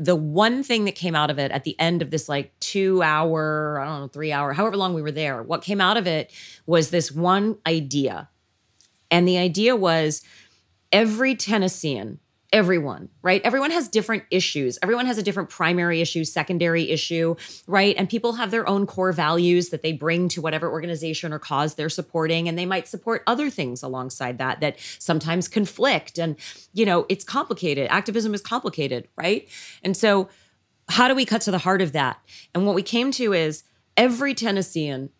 the one thing that came out of it at the end of this like two hour, I don't know, three hour, however long we were there, what came out of it was this one idea. And the idea was every Tennessean everyone, right? Everyone has different issues. Everyone has a different primary issue, secondary issue, right? And people have their own core values that they bring to whatever organization or cause they're supporting. And they might support other things alongside that that sometimes conflict. And, you know, it's complicated. Activism is complicated, right? And so, how do we cut to the heart of that? And what we came to is every Tennessean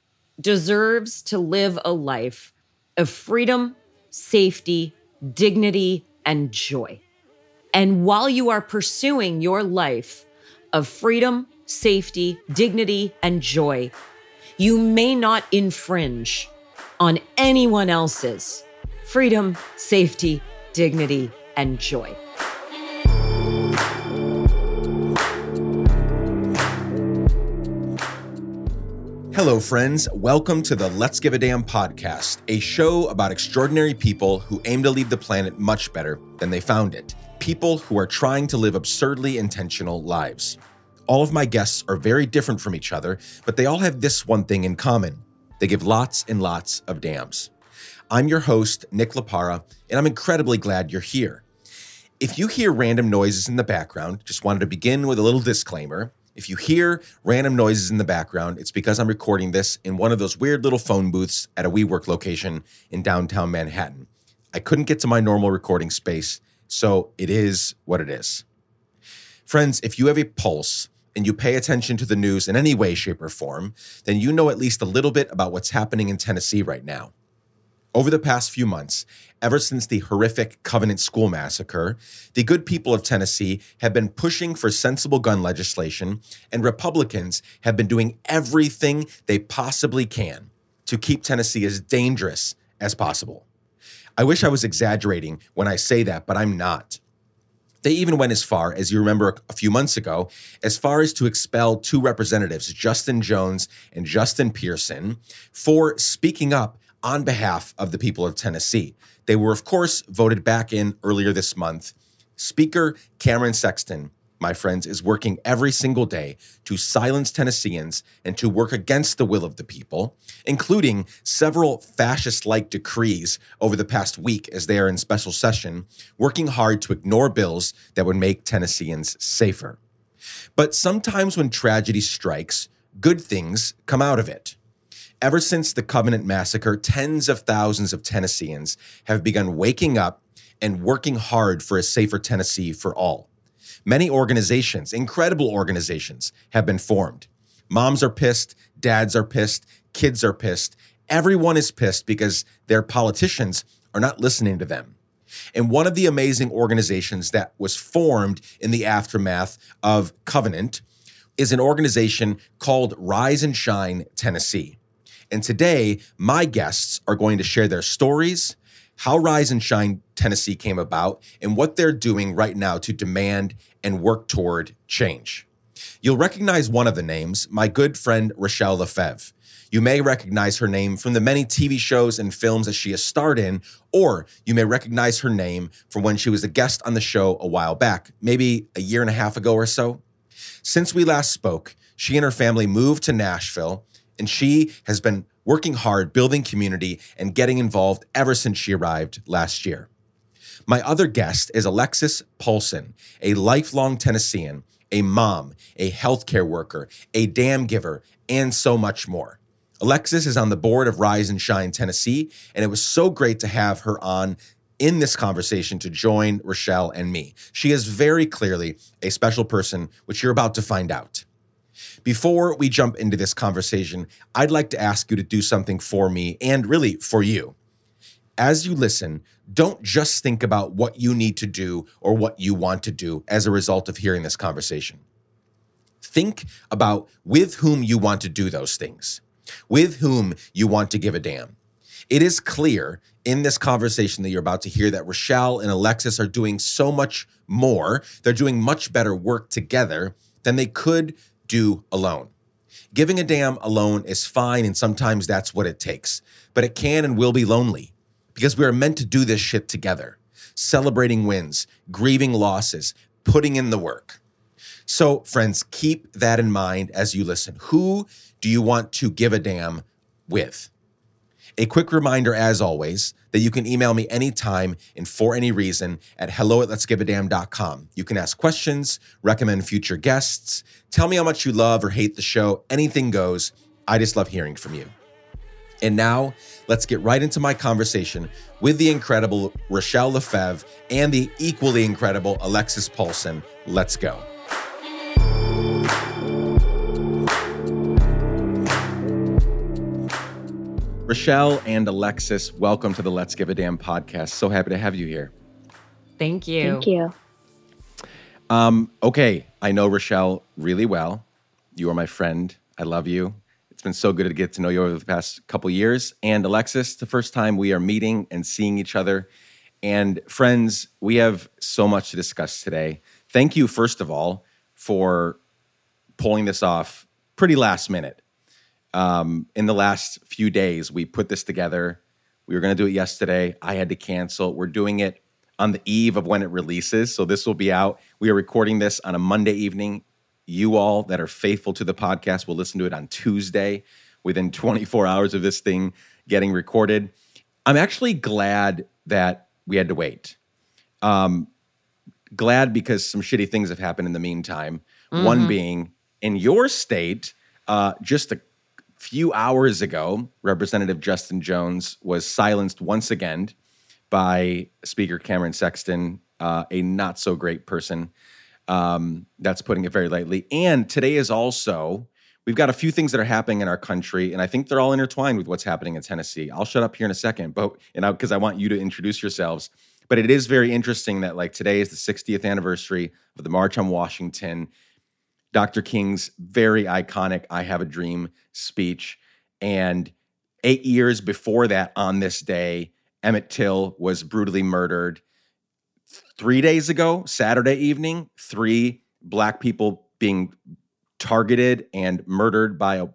deserves to live a life of freedom, safety, dignity, and joy. And while you are pursuing your life of freedom, safety, dignity, and joy, you may not infringe on anyone else's freedom, safety, dignity, and joy. Hello, friends. Welcome to the Let's Give a Damn podcast, a show about extraordinary people who aim to leave the planet much better than they found it people who are trying to live absurdly intentional lives. All of my guests are very different from each other, but they all have this one thing in common they give lots and lots of damns. I'm your host, Nick Laparra, and I'm incredibly glad you're here. If you hear random noises in the background, just wanted to begin with a little disclaimer. If you hear random noises in the background, it's because I'm recording this in one of those weird little phone booths at a WeWork location in downtown Manhattan. I couldn't get to my normal recording space, so it is what it is. Friends, if you have a pulse and you pay attention to the news in any way, shape, or form, then you know at least a little bit about what's happening in Tennessee right now. Over the past few months, ever since the horrific Covenant School massacre, the good people of Tennessee have been pushing for sensible gun legislation, and Republicans have been doing everything they possibly can to keep Tennessee as dangerous as possible. I wish I was exaggerating when I say that, but I'm not. They even went as far, as you remember a few months ago, as far as to expel two representatives, Justin Jones and Justin Pearson, for speaking up on behalf of the people of Tennessee. They were, of course, voted back in earlier this month. Speaker Cameron Sexton my friends, is working every single day to silence Tennesseans and to work against the will of the people, including several fascist like decrees over the past week as they are in special session, working hard to ignore bills that would make Tennesseans safer. But sometimes when tragedy strikes, good things come out of it. Ever since the Covenant Massacre, tens of thousands of Tennesseans have begun waking up and working hard for a safer Tennessee for all. Many organizations, incredible organizations, have been formed. Moms are pissed, dads are pissed, kids are pissed. Everyone is pissed because their politicians are not listening to them. And one of the amazing organizations that was formed in the aftermath of Covenant is an organization called Rise and Shine Tennessee. And today, my guests are going to share their stories, how Rise and Shine Tennessee came about, and what they're doing right now to demand and work toward change. You'll recognize one of the names, my good friend Rachelle Lefevre. You may recognize her name from the many TV shows and films that she has starred in, or you may recognize her name from when she was a guest on the show a while back, maybe a year and a half ago or so. Since we last spoke, she and her family moved to Nashville, and she has been working hard, building community, and getting involved ever since she arrived last year. My other guest is Alexis Paulson, a lifelong Tennessean, a mom, a healthcare worker, a damn giver, and so much more. Alexis is on the board of Rise and Shine Tennessee, and it was so great to have her on in this conversation to join Rachelle and me. She is very clearly a special person, which you're about to find out. Before we jump into this conversation, I'd like to ask you to do something for me and really for you. As you listen, don't just think about what you need to do or what you want to do as a result of hearing this conversation. Think about with whom you want to do those things, with whom you want to give a damn. It is clear in this conversation that you're about to hear that Rachelle and Alexis are doing so much more. They're doing much better work together than they could do alone. Giving a damn alone is fine, and sometimes that's what it takes, but it can and will be lonely because we are meant to do this shit together, celebrating wins, grieving losses, putting in the work. So, friends, keep that in mind as you listen. Who do you want to give a damn with? A quick reminder, as always, that you can email me anytime and for any reason at hello at. You can ask questions, recommend future guests, tell me how much you love or hate the show. Anything goes. I just love hearing from you. And now, let's get right into my conversation with the incredible Rachelle Lefevre and the equally incredible Alexis Paulson. Let's go. Rachelle and Alexis, welcome to the Let's Give a Damn podcast. So happy to have you here. Thank you. Thank you. Um, okay, I know Rachelle really well. You are my friend. I love you. It's been so good to get to know you over the past couple years. And Alexis, the first time we are meeting and seeing each other. And friends, we have so much to discuss today. Thank you, first of all, for pulling this off pretty last minute um, in the last few days. We put this together. We were going to do it yesterday. I had to cancel. We're doing it on the eve of when it releases. So this will be out. We are recording this on a Monday evening. You all that are faithful to the podcast will listen to it on Tuesday within 24 hours of this thing getting recorded. I'm actually glad that we had to wait. Um, glad because some shitty things have happened in the meantime. Mm-hmm. One being in your state, uh, just a few hours ago, Representative Justin Jones was silenced once again by Speaker Cameron Sexton, uh, a not so great person. Um, that's putting it very lightly. And today is also, we've got a few things that are happening in our country, and I think they're all intertwined with what's happening in Tennessee. I'll shut up here in a second, but know, because I want you to introduce yourselves. But it is very interesting that like today is the 60th anniversary of the March on Washington. Dr. King's very iconic I Have a Dream speech. And eight years before that, on this day, Emmett Till was brutally murdered. Three days ago, Saturday evening, three Black people being targeted and murdered by a,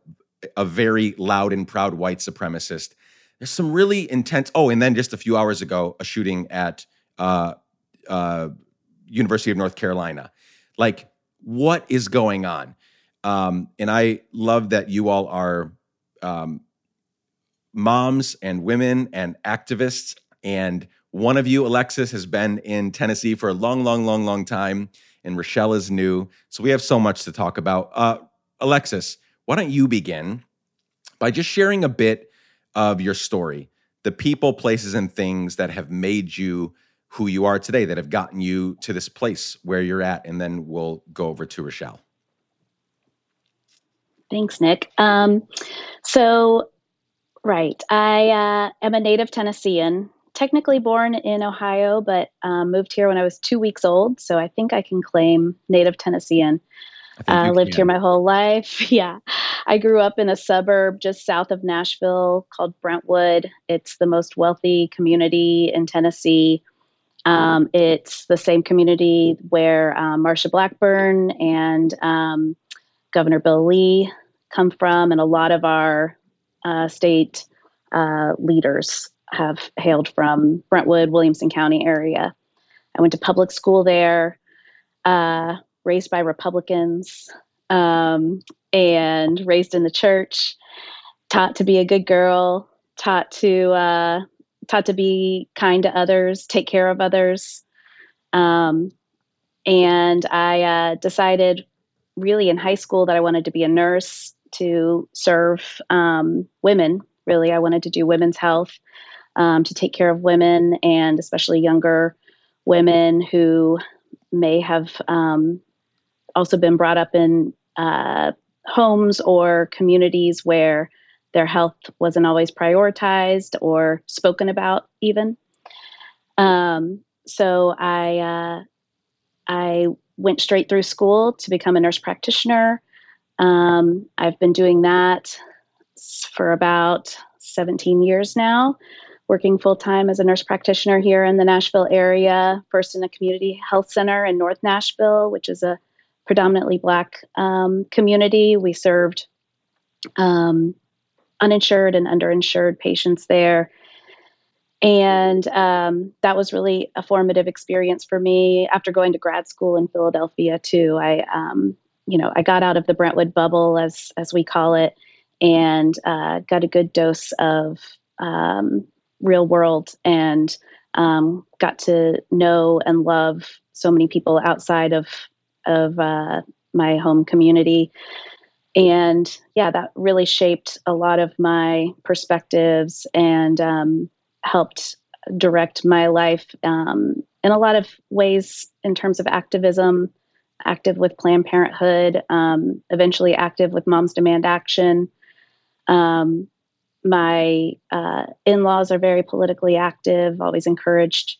a very loud and proud white supremacist. There's some really intense. Oh, and then just a few hours ago, a shooting at uh, uh, University of North Carolina. Like, what is going on? Um, and I love that you all are um, moms and women and activists. And one of you, Alexis, has been in Tennessee for a long, long, long, long time. And Rachelle is new. So we have so much to talk about. Uh, Alexis, why don't you begin by just sharing a bit of your story, the people, places, and things that have made you who you are today that have gotten you to this place where you're at. And then we'll go over to Rachelle. Thanks, Nick. Um, so, right, I uh, am a native Tennessean, technically born in Ohio, but um, moved here when I was two weeks old. So I think I can claim native Tennessean. I uh, lived can. here my whole life. yeah. I grew up in a suburb just south of Nashville called Brentwood. It's the most wealthy community in Tennessee. Um, it's the same community where um, Marsha Blackburn and um, Governor Bill Lee come from, and a lot of our uh, state uh, leaders have hailed from Brentwood, Williamson County area. I went to public school there, uh, raised by Republicans, um, and raised in the church. Taught to be a good girl. Taught to uh, taught to be kind to others, take care of others. Um, and I uh, decided really in high school that I wanted to be a nurse to serve um, women. Really, I wanted to do women's health, um, to take care of women and especially younger women who may have um, also been brought up in uh, homes or communities where their health wasn't always prioritized or spoken about, even. Um, so I uh, I went straight through school to become a nurse practitioner. Um, I've been doing that for about 17 years now, working full time as a nurse practitioner here in the Nashville area, first in a community health center in North Nashville, which is a predominantly Black um, community. We served um, uninsured and underinsured patients there. and um, that was really a formative experience for me after going to grad school in Philadelphia too. I, um, you know, I got out of the Brentwood bubble as as we call it, and uh, got a good dose of um, real world and um, got to know and love so many people outside of of uh, my home community. And yeah that really shaped a lot of my perspectives and um, helped direct my life um, in a lot of ways in terms of activism active with planned parenthood um, eventually active with moms demand action. Um, my uh, in-laws are very politically active always encouraged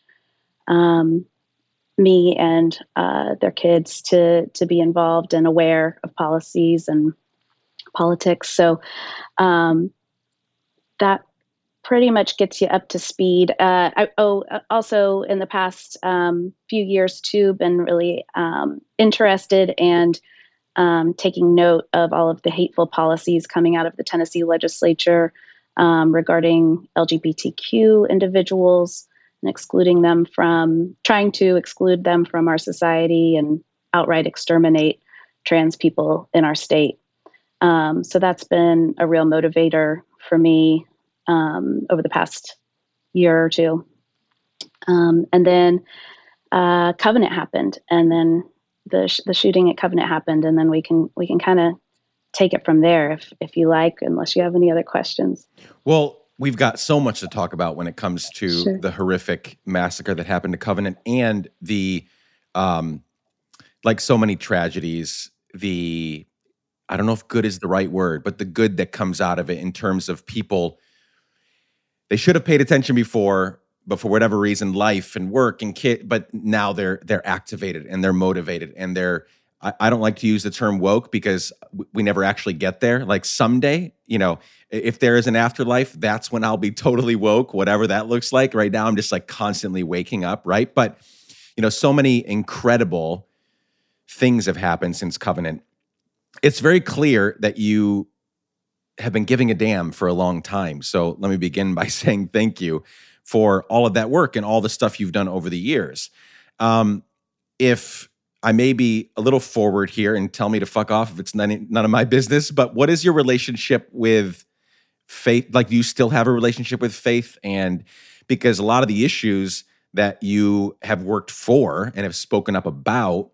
um, me and uh, their kids to to be involved and aware of policies and politics. So um, that pretty much gets you up to speed. Uh, I, oh, uh, also in the past um, few years too, been really um, interested and um, taking note of all of the hateful policies coming out of the Tennessee legislature um, regarding LGBTQ individuals and excluding them from trying to exclude them from our society and outright exterminate trans people in our state. Um, so that's been a real motivator for me um, over the past year or two. Um, and then uh, Covenant happened, and then the sh- the shooting at Covenant happened, and then we can we can kind of take it from there if if you like, unless you have any other questions. Well, we've got so much to talk about when it comes to sure. the horrific massacre that happened to Covenant and the um like so many tragedies the I don't know if good is the right word, but the good that comes out of it in terms of people they should have paid attention before, but for whatever reason, life and work and kid, but now they're they're activated and they're motivated and they're I, don't like to use the term woke because we never actually get there. Like someday, you know, if there is an afterlife, that's when I'll be totally woke, whatever that looks like. Right now, I'm just like constantly waking up, right? But, you know, so many incredible things have happened since Covenant. It's very clear that you have been giving a damn for a long time. So let me begin by saying thank you for all of that work and all the stuff you've done over the years. Um, if I may be a little forward here and tell me to fuck off if it's none, none of my business, but what is your relationship with faith? Like, do you still have a relationship with faith? And because a lot of the issues that you have worked for and have spoken up about,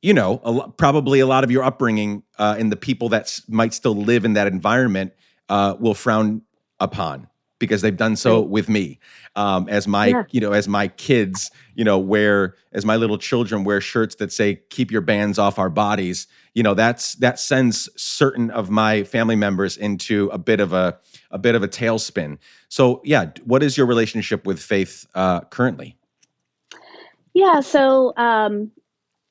you know, a probably a lot of your upbringing uh, and the people that might still live in that environment uh, will frown upon because they've done so right. with me um, as my yeah. you know as my kids you know wear as my little children wear shirts that say keep your bands off our bodies you know that's that sends certain of my family members into a bit of a a bit of a tailspin so yeah what is your relationship with faith uh, currently yeah so um,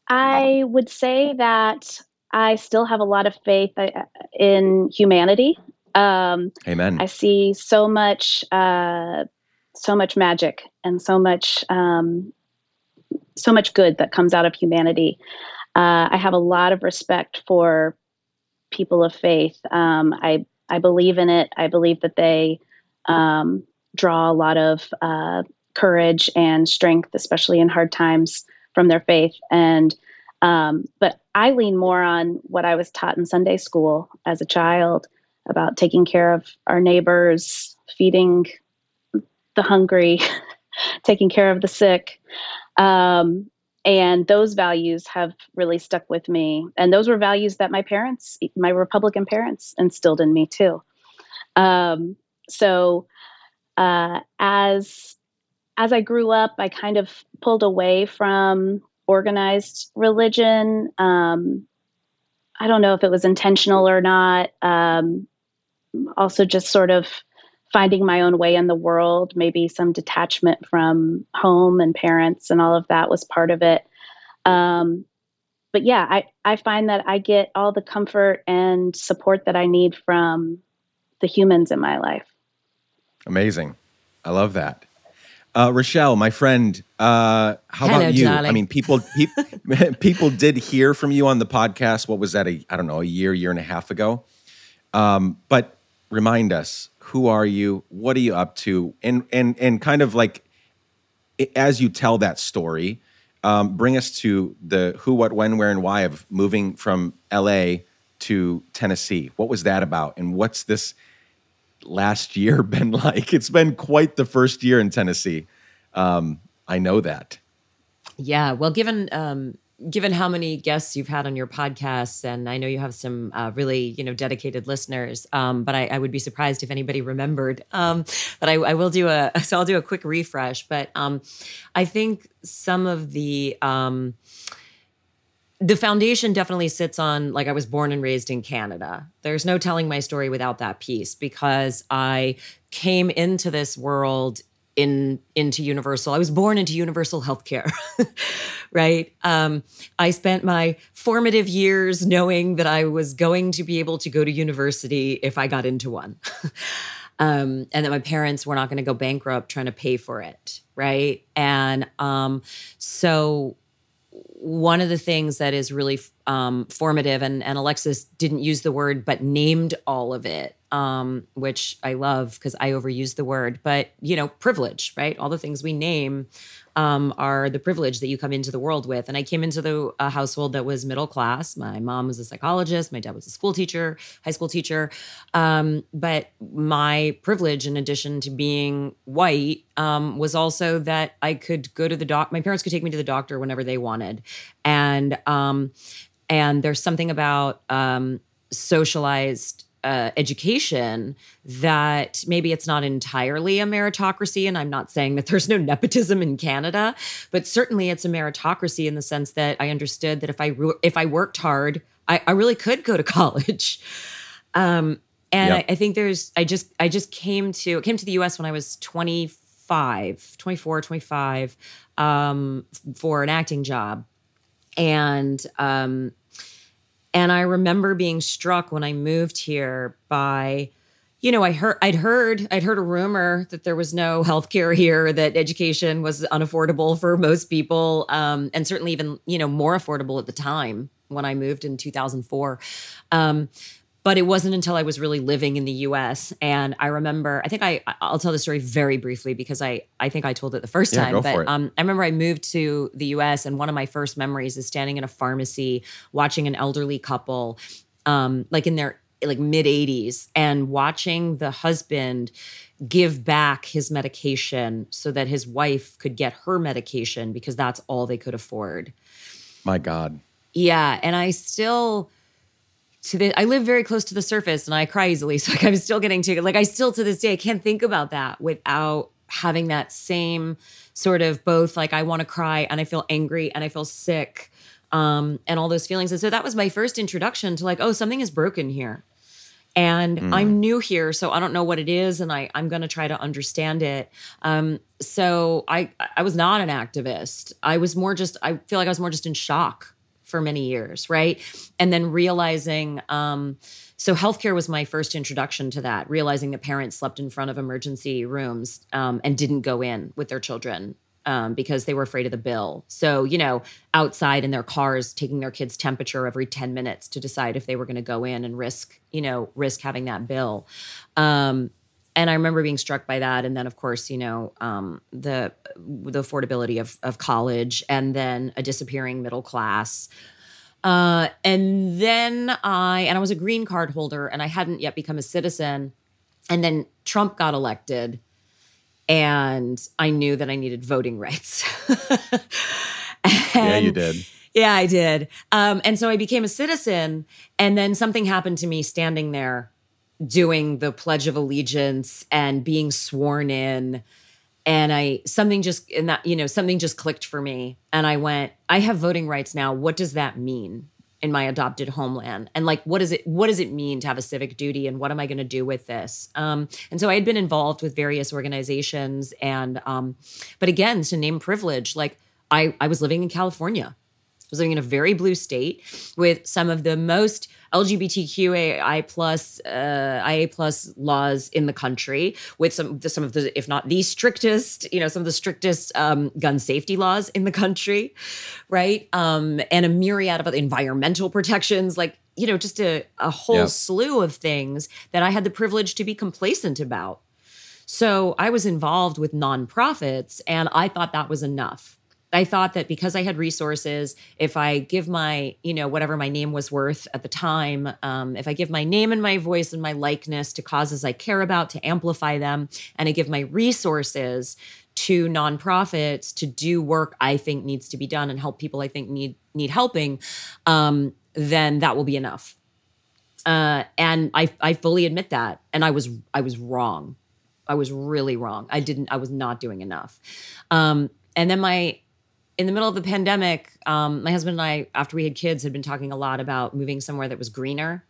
i would say that i still have a lot of faith uh, in humanity um, Amen. I see so much, uh, so much magic and so much, um, so much good that comes out of humanity. Uh, I have a lot of respect for people of faith. Um, I I believe in it. I believe that they um, draw a lot of uh, courage and strength, especially in hard times, from their faith. And um, but I lean more on what I was taught in Sunday school as a child about taking care of our neighbors, feeding the hungry, taking care of the sick. Um, and those values have really stuck with me. And those were values that my parents, my Republican parents, instilled in me too. Um, so uh, as as I grew up, I kind of pulled away from organized religion. Um, I don't know if it was intentional or not. Um, also just sort of finding my own way in the world, maybe some detachment from home and parents and all of that was part of it. Um, but yeah, I, I find that I get all the comfort and support that I need from the humans in my life. Amazing. I love that. Uh, Rachelle, my friend, uh, how Hello, about you? darling. I mean, people pe- people did hear from you on the podcast. What was that? A I don't know, a year, year and a half ago. Um, but remind us who are you? What are you up to? And and and kind of like as you tell that story, um, bring us to the who, what, when, where, and why of moving from LA to Tennessee. What was that about? And what's this last year been like? It's been quite the first year in Tennessee. Um, I know that. Yeah. Well, given um, given how many guests you've had on your podcasts, and I know you have some uh, really you know dedicated listeners, um, but I, I, would be surprised if anybody remembered. Um, but I, I, will do a so I'll do a quick refresh. But um, I think some of the um, the foundation definitely sits on like I was born and raised in Canada. There's no telling my story without that piece because I came into this world in into universal. I was born into universal healthcare right? Um, i spent my formative years knowing that i was going to be able to go to university if i got into one. Um, and that my parents were not going to go bankrupt trying to pay for it right? And um, so one of the things that is really um, formative, and, and Alexis didn't use the word, but named all of it, um, which I love because I overuse the word, but you know, privilege, right? All the things we name um, are the privilege that you come into the world with. And I came into the a household that was middle class. My mom was a psychologist. My dad was a school teacher, high school teacher. Um, but my privilege, in addition to being white, um, was also that I could go to the doc. My parents could take me to the doctor whenever they wanted, and um, and there's something about um, socialized uh, education that maybe it's not entirely a meritocracy. And I'm not saying that there's no nepotism in Canada, but certainly it's a meritocracy in the sense that I understood that if I if I worked hard, I, I really could go to college. Um, and yep. I, I, think there's I just I just came to came to the US when I was 25, 24, 25 um, for an acting job. And um, and I remember being struck when I moved here by, you know, I heard I'd heard I'd heard a rumor that there was no healthcare here, that education was unaffordable for most people, um, and certainly even you know more affordable at the time when I moved in 2004. Um, but it wasn't until I was really living in the US. And I remember, I think I, I'll tell the story very briefly because I, I think I told it the first yeah, time. but um, I remember I moved to the US, and one of my first memories is standing in a pharmacy watching an elderly couple, um, like in their like mid 80s, and watching the husband give back his medication so that his wife could get her medication because that's all they could afford. My God. Yeah. And I still, to the I live very close to the surface and I cry easily. So like I'm still getting to like I still to this day I can't think about that without having that same sort of both like I want to cry and I feel angry and I feel sick um and all those feelings. And so that was my first introduction to like, oh, something is broken here. And mm. I'm new here, so I don't know what it is, and I, I'm going to try to understand it. Um, so I I was not an activist. I was more just I feel like I was more just in shock for many years, right? And then realizing, um, so healthcare was my first introduction to that, realizing that parents slept in front of emergency rooms um, and didn't go in with their children um, because they were afraid of the bill. So, you know, outside in their cars, taking their kids' temperature every 10 minutes to decide if they were going to go in and risk, you know, risk having that bill. Um, and I remember being struck by that. And then, of course, you know, um, the the affordability of of college, and then a disappearing middle class. Uh, and then I and I was a green card holder, and I hadn't yet become a citizen. And then Trump got elected, and I knew that I needed voting rights. yeah, you did. Yeah, I did. Um, and so I became a citizen, and then something happened to me standing there doing the pledge of allegiance and being sworn in. And i something just in that you know something just clicked for me. And i went i have voting rights now. What does that mean in my adopted homeland? And like what does it what does it mean to have a civic duty? And what am i going to do with this? Um, and so i had been involved with various organizations and um, but again to name privilege like i i was living in california. I was living in a very blue state with some of the most LGBTQAI plus uh, IA plus laws in the country, with some some of the if not the strictest, you know, some of the strictest um, gun safety laws in the country, right? Um, and a myriad of other environmental protections. Like you know, just a, a whole slew of things that I had the privilege to be complacent about. So I was involved with nonprofits and I thought that was enough. I thought that because I had resources, if I give my, you know, whatever my name was worth at the time, um, if I give my name and my voice and my likeness to causes I care about to amplify them, and I give my resources to nonprofits to do work I think needs to be done and help people I think need need helping, um, then that will be enough. Uh, and I I fully admit that, and I was I was wrong. I was really wrong. I didn't. I was not doing enough. Um, and then my in the middle of the pandemic, um, my husband and I, after we had kids, had been talking a lot about moving somewhere that was greener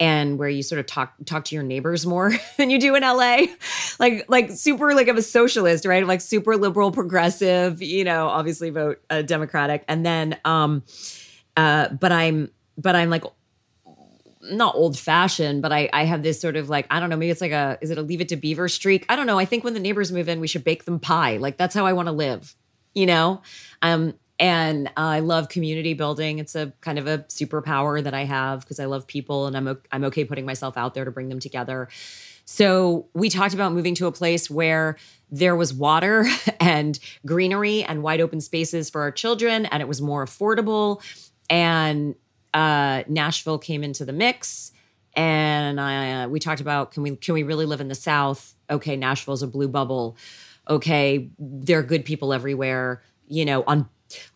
and where you sort of talk talk to your neighbors more than you do in LA. like like super like I'm a socialist, right? like super liberal, progressive, you know, obviously vote uh, Democratic. And then um uh but I'm but I'm like not old fashioned, but I I have this sort of like I don't know maybe it's like a is it a leave it to Beaver streak? I don't know. I think when the neighbors move in, we should bake them pie. Like that's how I want to live, you know. Um, and I love community building. It's a kind of a superpower that I have because I love people and I'm I'm okay putting myself out there to bring them together. So we talked about moving to a place where there was water and greenery and wide open spaces for our children, and it was more affordable. And uh, Nashville came into the mix, and I, uh, we talked about can we can we really live in the South? Okay, Nashville's a blue bubble. Okay, there are good people everywhere. You know, on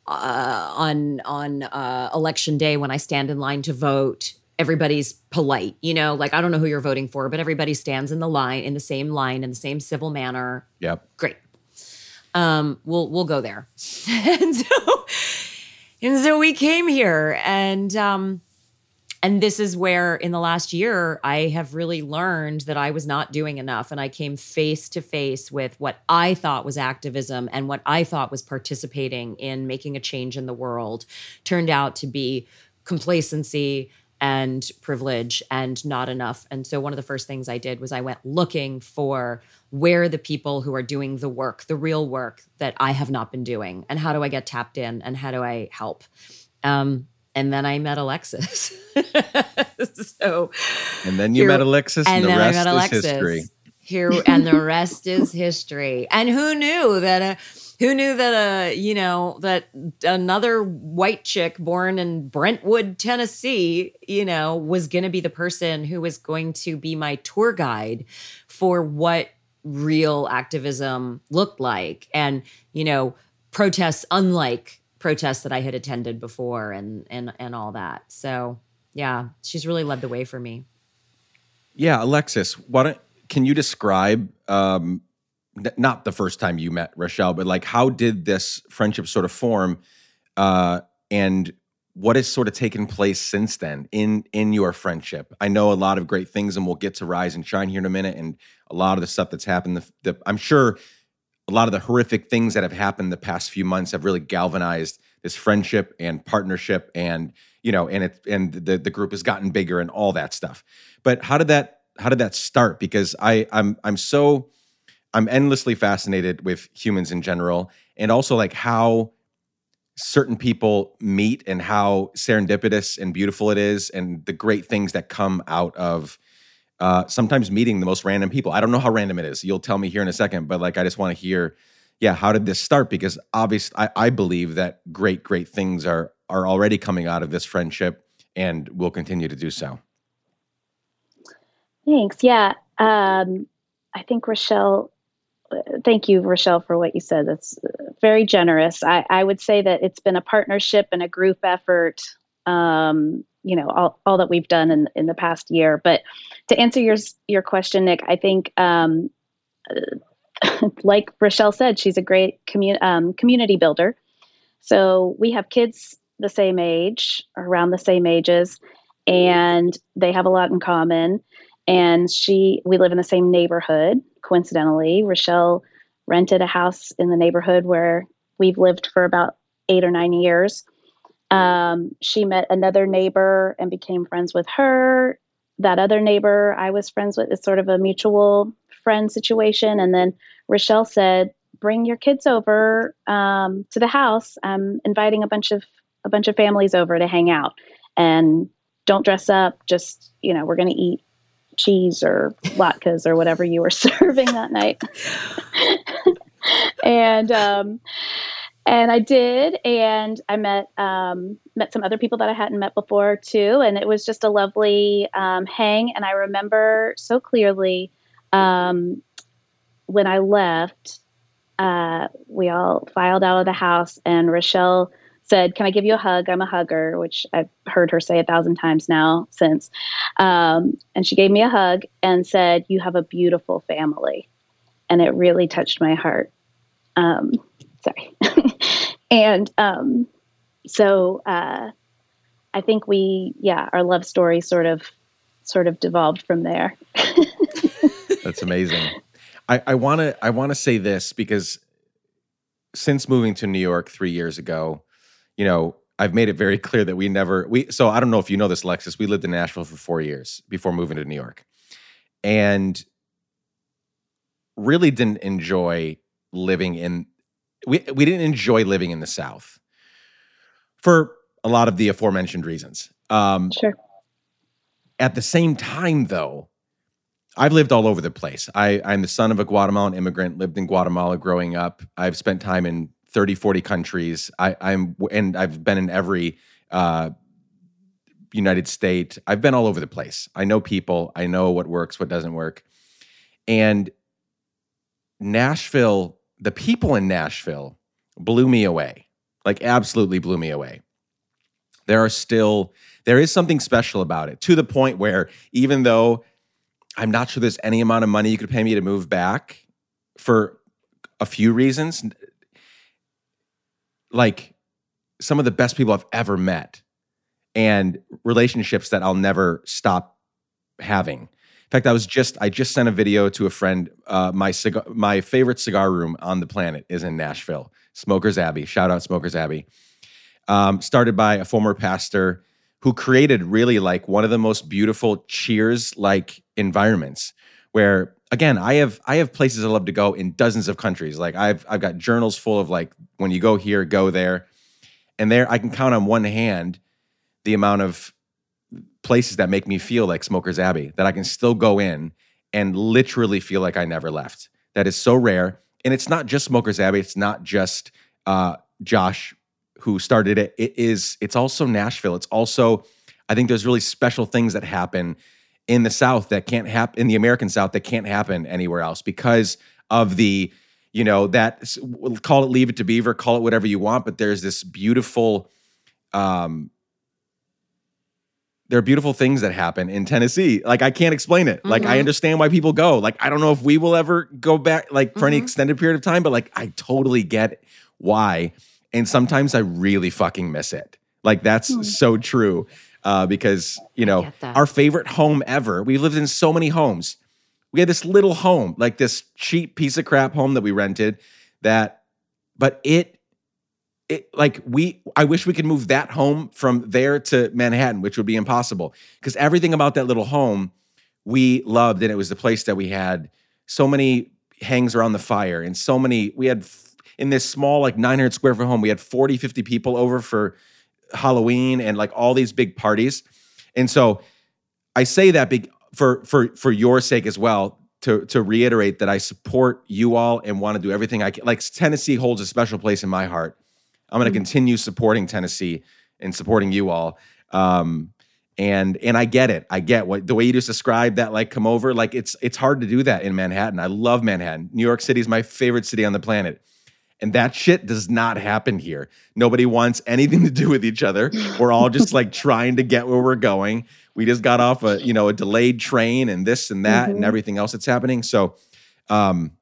uh, on on uh, election day when I stand in line to vote, everybody's polite. You know, like I don't know who you're voting for, but everybody stands in the line in the same line in the same civil manner. Yep. Great. Um, we'll we'll go there. and so and so we came here and um and this is where in the last year I have really learned that I was not doing enough and I came face to face with what I thought was activism and what I thought was participating in making a change in the world turned out to be complacency and privilege and not enough. And so one of the first things I did was I went looking for where the people who are doing the work, the real work that I have not been doing, and how do I get tapped in and how do I help? Um, and then I met Alexis. so, and then you here, met Alexis, and, and the rest is Alexis. history. Here and the rest is history. And who knew that? Uh, who knew that uh you know that another white chick born in Brentwood, Tennessee, you know, was going to be the person who was going to be my tour guide for what real activism looked like and you know protests unlike protests that I had attended before and and and all that. So yeah, she's really led the way for me. Yeah, Alexis, why don't can you describe um not the first time you met Rachelle, but like how did this friendship sort of form uh and what has sort of taken place since then in in your friendship? I know a lot of great things and we'll get to rise and shine here in a minute and a lot of the stuff that's happened the, the I'm sure a lot of the horrific things that have happened the past few months have really galvanized this friendship and partnership and you know and it and the the group has gotten bigger and all that stuff. But how did that how did that start? Because i i'm i'm so i'm endlessly fascinated with humans in general and also like how certain people meet and how serendipitous and beautiful it is and the great things that come out of uh, sometimes meeting the most random people. I don't know how random it is. You'll tell me here in a second, but like I just want to hear, yeah, how did this start? Because obviously, I, I believe that great, great things are are already coming out of this friendship, and will continue to do so. Thanks. Yeah, um, I think Rachelle. Thank you, Rachelle, for what you said. That's very generous. I, I would say that it's been a partnership and a group effort. Um, you know, all, all that we've done in in the past year, but to answer your your question, Nick, I think um, like Rachelle said, she's a great commu- um, community builder. So we have kids the same age, around the same ages, and they have a lot in common. And she, we live in the same neighborhood. Coincidentally, Rachelle rented a house in the neighborhood where we've lived for about eight or nine years. Um, she met another neighbor and became friends with her that other neighbor I was friends with is sort of a mutual friend situation. And then Rachelle said, "Bring your kids over um, to the house. I'm inviting a bunch of a bunch of families over to hang out." And don't dress up. Just you know, we're going to eat cheese or latkes or whatever you were serving that night. and um, and I did, and I met um, met some other people that I hadn't met before too, and it was just a lovely um, hang. And I remember so clearly um, when I left, uh, we all filed out of the house, and Rachelle said, "Can I give you a hug? I'm a hugger," which I've heard her say a thousand times now since. Um, and she gave me a hug and said, "You have a beautiful family," and it really touched my heart. Um, sorry, and um, so uh, I think we, yeah, our love story sort of, sort of devolved from there. That's amazing. I want to I want to say this because since moving to New York three years ago, you know, I've made it very clear that we never we so I don't know if you know this, Alexis. We lived in Nashville for four years before moving to New York. And really didn't enjoy living in we we didn't enjoy living in the South for a lot of the aforementioned reasons. Um sure. At the same time, though, I've lived all over the place. I, I'm the son of a Guatemalan immigrant, lived in Guatemala growing up. I've spent time in 30, 40 countries. I, I'm and I've been in every uh, United State. I've been all over the place. I know people. I know what works, what doesn't work. And Nashville, the people in Nashville blew me away. Like absolutely blew me away. There are still there is something special about it to the point where even though I'm not sure there's any amount of money you could pay me to move back for a few reasons like some of the best people I've ever met and relationships that I'll never stop having. In fact, I was just I just sent a video to a friend. Uh, my cigar, my favorite cigar room on the planet is in Nashville, Smokers Abbey. Shout out Smokers Abbey. Um, started by a former pastor who created really like one of the most beautiful cheers like environments where again, I have I have places I love to go in dozens of countries. Like I've I've got journals full of like when you go here, go there, and there I can count on one hand the amount of places that make me feel like Smokers Abbey that I can still go in and literally feel like I never left. That is so rare, and it's not just Smokers Abbey. It's not just uh, Josh who started it. It is. It's also Nashville. It's also. I think there's really special things that happen in the South that can't happen in the American South that can't happen anywhere else because of the, you know, that call it leave it to beaver, call it whatever you want, but there's this beautiful, um, there are beautiful things that happen in Tennessee. Like I can't explain it. Mm-hmm. Like I mm-hmm. understand why people go. Like I don't know if we will ever go back like for mm-hmm. any extended period of time, but like I totally get why. And sometimes I really fucking miss it. Like that's mm-hmm. so true uh, because you know our favorite home ever. We've lived in so many homes. We had this little home, like this cheap piece of crap home that we rented. That, but it, it like we. I wish we could move that home from there to Manhattan, which would be impossible because everything about that little home we loved, and it was the place that we had so many hangs around the fire and so many. We had in this small like 900 square foot home, we had 40, 50 people over for Halloween and like all these big parties. And so I say that big for for for your sake as well to to reiterate that I support you all and want to do everything I can. Like Tennessee holds a special place in my heart. I'm going to mm-hmm. continue supporting Tennessee and supporting you all. Um, and and I get it. I get what the way you just described that. Like come over. Like it's it's hard to do that in Manhattan. I love Manhattan. New York City is my favorite city on the planet. And that shit does not happen here. Nobody wants anything to do with each other. We're all just like trying to get where we're going. We just got off a, you know, a delayed train and this and that mm-hmm. and everything else that's happening. So, um,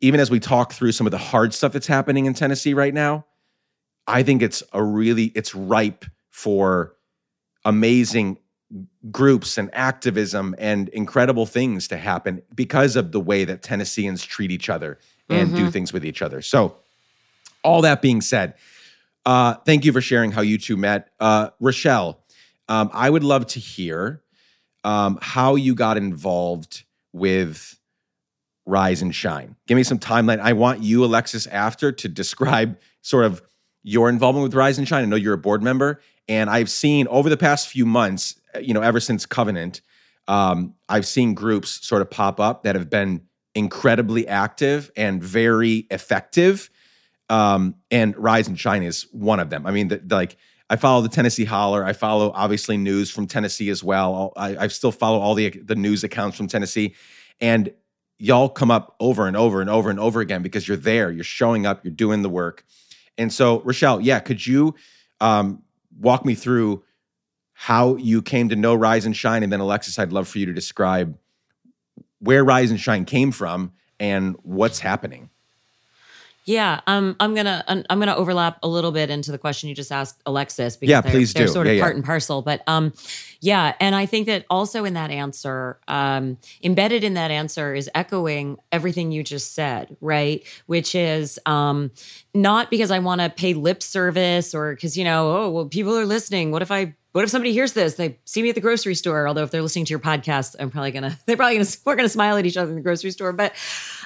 even as we talk through some of the hard stuff that's happening in Tennessee right now, I think it's a really it's ripe for amazing groups and activism and incredible things to happen because of the way that Tennesseans treat each other and mm-hmm. do things with each other. So all that being said, uh, thank you for sharing how you two met. Uh, Rachelle, um, I would love to hear um, how you got involved with Rise and Shine. Give me some timeline. I want you, Alexis, after to describe sort of your involvement with Rise and Shine. I know you're a board member, and I've seen over the past few months you know, ever since Covenant, um, I've seen groups sort of pop up that have been incredibly active and very effective. Um, and Rise and Shine is one of them. I mean, the, the, like I follow the Tennessee Holler. I follow obviously news from Tennessee as well. I, I still follow all the the news accounts from Tennessee, and y'all come up over and over and over and over again because you're there, you're showing up, you're doing the work. And so, Rachelle, yeah, could you um, walk me through how you came to know Rise and Shine, and then Alexis, I'd love for you to describe where Rise and Shine came from and what's happening. Yeah, um, I'm gonna I'm gonna overlap a little bit into the question you just asked, Alexis. Because yeah, they're, please they're do. sort of yeah, part yeah. and parcel. But um, yeah, and I think that also in that answer, um, embedded in that answer is echoing everything you just said, right? Which is um, not because I want to pay lip service or because you know, oh well, people are listening. What if I what if somebody hears this? They see me at the grocery store. Although if they're listening to your podcast, I'm probably gonna they're probably gonna we're gonna smile at each other in the grocery store. But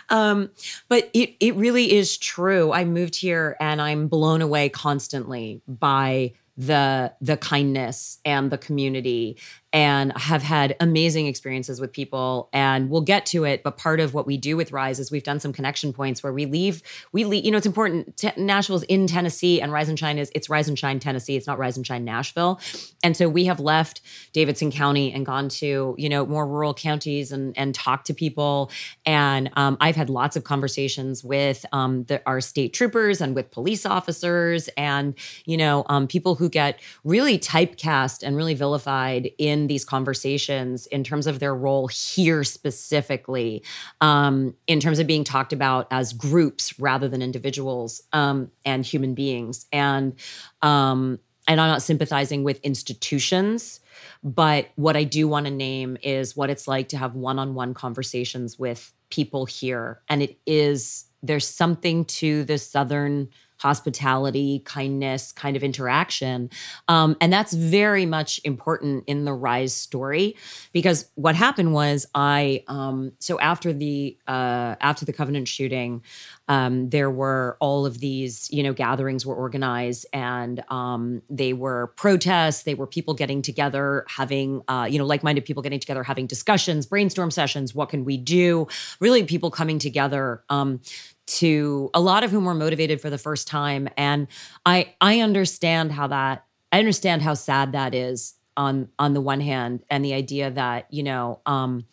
um, but it it really is true. I moved here and I'm blown away constantly by the the kindness and the community and have had amazing experiences with people and we'll get to it but part of what we do with rise is we've done some connection points where we leave we leave you know it's important T- nashville's in tennessee and rise and shine is it's rise and shine tennessee it's not rise and shine nashville. And so we have left davidson county and gone to you know more rural counties and and talked to people. And um, i've had lots of conversations with um, the, our state troopers and with police officers and you know um, people who get really typecast and really vilified in these conversations in terms of their role here specifically, um, in terms of being talked about as groups rather than individuals um, and human beings. And um, and I'm not sympathizing with institutions, but what I do want to name is what it's like to have one-on-one conversations with people here, and it is there's something to the southern hospitality, kindness kind of interaction. Um, and that's very much important in the Rise story because what happened was I, um, so after the, uh, after the Covenant shooting, um, there were all of these, you know, gatherings were organized and um, they were protests. They were people getting together, having, uh, you know, like minded people getting together, having discussions, brainstorm sessions. What can we do? Really, people coming together um, to a lot of whom were motivated for the first time. And i i understand how that i understand how sad that is on on the one hand and the idea that you know um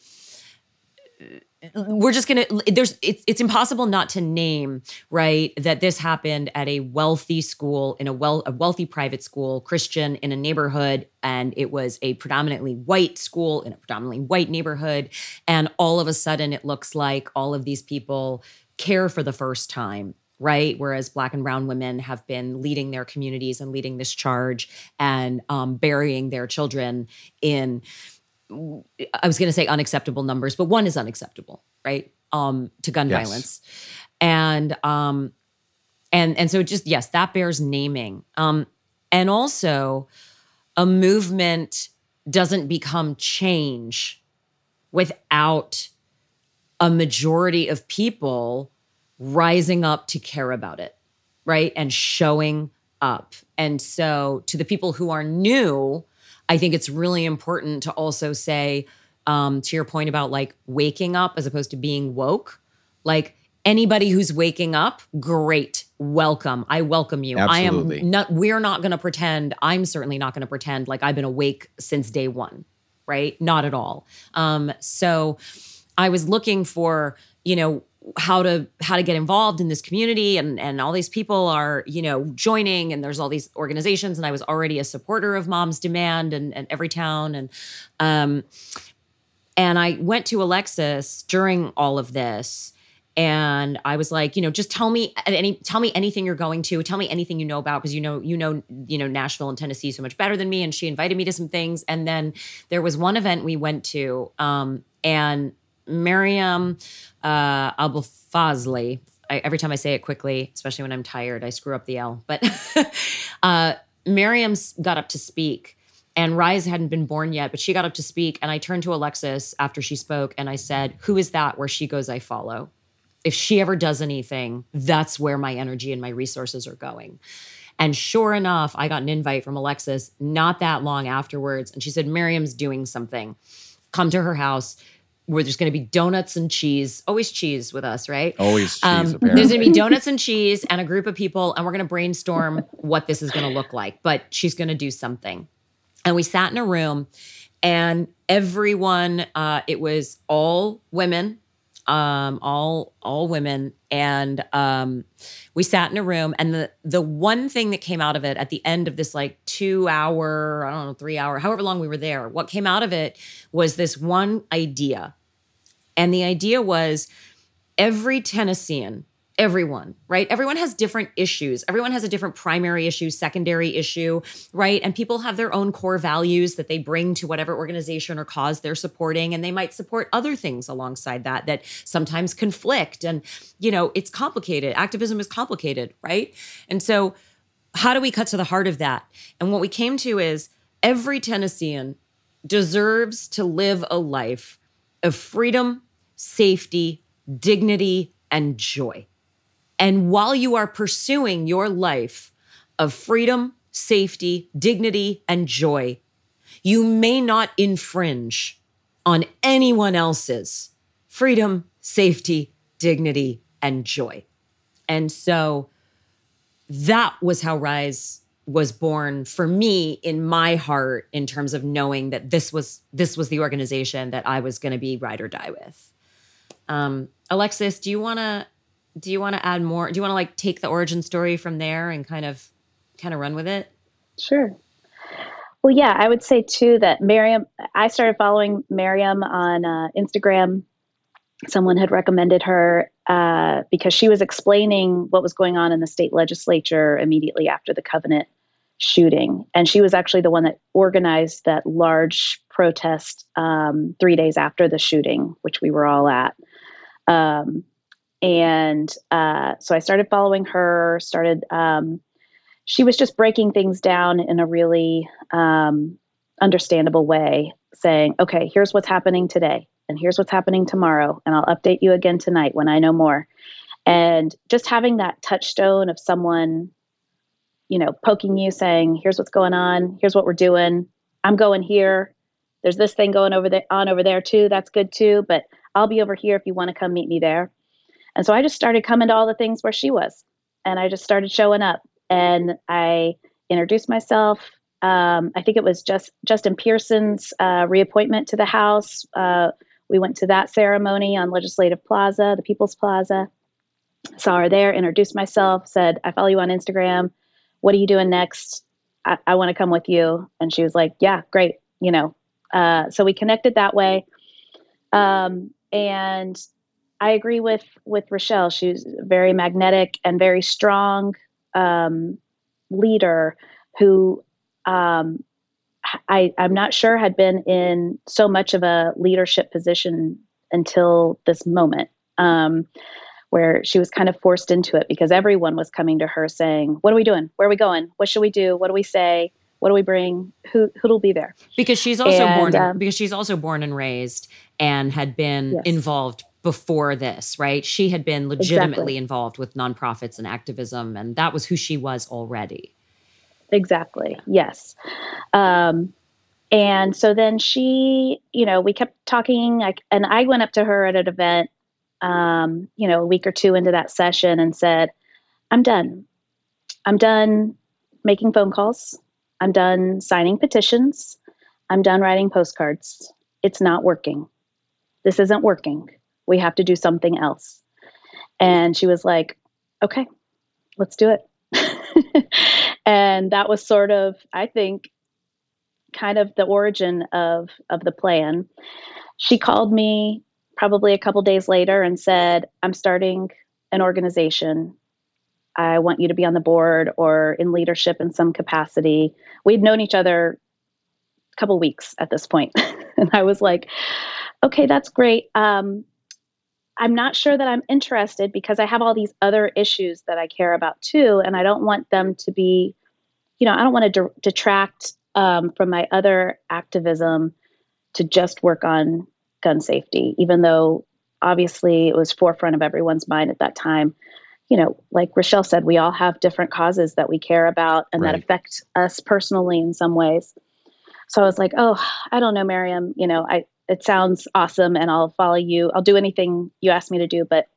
we're just gonna there's it's, it's impossible not to name right that this happened at a wealthy school in a well a wealthy private school christian in a neighborhood and it was a predominantly white school in a predominantly white neighborhood. And all of a sudden it looks like all of these people care for the first time right? Whereas black and brown women have been leading their communities and leading this charge and um, burying their children in i was going to say unacceptable numbers but one is unacceptable right? Um, to gun yes. violence. And um, and and so just yes that bears naming. Um, and also a movement doesn't become change without a majority of people rising up to care about it, right? And showing up. And so, to the people who are new, I think it's really important to also say, um, to your point about like waking up as opposed to being woke, like anybody who's waking up, great, welcome. I welcome you. Absolutely. I am not, we're not going to pretend, I'm certainly not going to pretend like I've been awake since day one, right? Not at all. Um, so, I was looking for, you know, how to how to get involved in this community and and all these people are you know joining and there's all these organizations and I was already a supporter of Moms Demand and, and Everytown and um and I went to Alexis during all of this and I was like, you know, just tell me any tell me anything you're going to, tell me anything you know about because you know you know you know Nashville and Tennessee so much better than me and she invited me to some things. And then there was one event we went to um and Miriam uh, Abolfazli. I, every time I say it quickly, especially when I'm tired, I screw up the L. But uh, Miriam got up to speak, and Rise hadn't been born yet, but she got up to speak. And I turned to Alexis after she spoke, and I said, "Who is that? Where she goes, I follow. If she ever does anything, that's where my energy and my resources are going." And sure enough, I got an invite from Alexis not that long afterwards. And she said, Miriam's doing something. Come to her house where there's going to be donuts and cheese, always cheese with us, right? Always cheese. Um, there's going to be donuts and cheese and a group of people, and we're going to brainstorm what this is going to look like. But she's going to do something. And we sat in a room, and everyone, uh, it was all women, um, all all women, and um, we sat in a room. And the the one thing that came out of it at the end of this like two hour, I don't know, three hour, however long we were there, what came out of it was this one idea, and the idea was every Tennessean everyone, right? Everyone has different issues. Everyone has a different primary issue, secondary issue, right? And people have their own core values that they bring to whatever organization or cause they're supporting. And they might support other things alongside that that sometimes conflict. And, you know, it's complicated. Activism is complicated, right? And so, how do we cut to the heart of that? And what we came to is every Tennessean deserves to live a life of freedom, safety, dignity, and joy. And while you are pursuing your life of freedom, safety, dignity, and joy, you may not infringe on anyone else's freedom, safety, dignity, and joy. And so that was how Rise was born for me in my heart in terms of knowing that this was this was the organization that I was going to be ride or die with. Um, Alexis, do you want to do you want to add more? Do you want to like take the origin story from there and kind of kind of run with it? Sure. Well, yeah, I would say too that Miriam. I started following Miriam on uh, Instagram. Someone had recommended her uh, because she was explaining what was going on in the state legislature immediately after the Covenant shooting, and she was actually the one that organized that large protest um, three days after the shooting, which we were all at. Um, and uh, so I started following her. Started. Um, she was just breaking things down in a really um, understandable way, saying, "Okay, here's what's happening today, and here's what's happening tomorrow, and I'll update you again tonight when I know more." And just having that touchstone of someone, you know, poking you, saying, "Here's what's going on. Here's what we're doing. I'm going here. There's this thing going over there on over there too. That's good too, but I'll be over here if you want to come meet me there." And so I just started coming to all the things where she was. And I just started showing up and I introduced myself. Um, I think it was just Justin Pearson's uh, reappointment to the House. Uh, we went to that ceremony on Legislative Plaza, the People's Plaza. Saw her there, introduced myself, said, I follow you on Instagram. What are you doing next? I, I want to come with you. And she was like, Yeah, great. You know, uh, so we connected that way. Um, and I agree with with Rachelle. She's very magnetic and very strong um, leader who um, I, I'm not sure had been in so much of a leadership position until this moment, um, where she was kind of forced into it because everyone was coming to her saying, "What are we doing? Where are we going? What should we do? What do we say? What do we bring? Who who'll be there?" Because she's also and, born um, because she's also born and raised and had been yes. involved before this, right? She had been legitimately exactly. involved with nonprofits and activism, and that was who she was already. Exactly. Yes. Um, and so then she, you know, we kept talking, like, and I went up to her at an event, um, you know, a week or two into that session and said, I'm done. I'm done making phone calls. I'm done signing petitions. I'm done writing postcards. It's not working. This isn't working. We have to do something else. And she was like, okay, let's do it. and that was sort of, I think, kind of the origin of of the plan. She called me probably a couple days later and said, "I'm starting an organization. I want you to be on the board or in leadership in some capacity." We'd known each other a couple weeks at this point. and I was like, "Okay, that's great. Um, I'm not sure that I'm interested because I have all these other issues that I care about too, and I don't want them to be, you know, I don't want to de- detract um, from my other activism to just work on gun safety, even though obviously it was forefront of everyone's mind at that time. you know, like Rachelle said, we all have different causes that we care about and Right. that affect us personally in some ways. So I was like, oh, I don't know, Miriam, you know, I it sounds awesome and I'll follow you. I'll do anything you ask me to do, but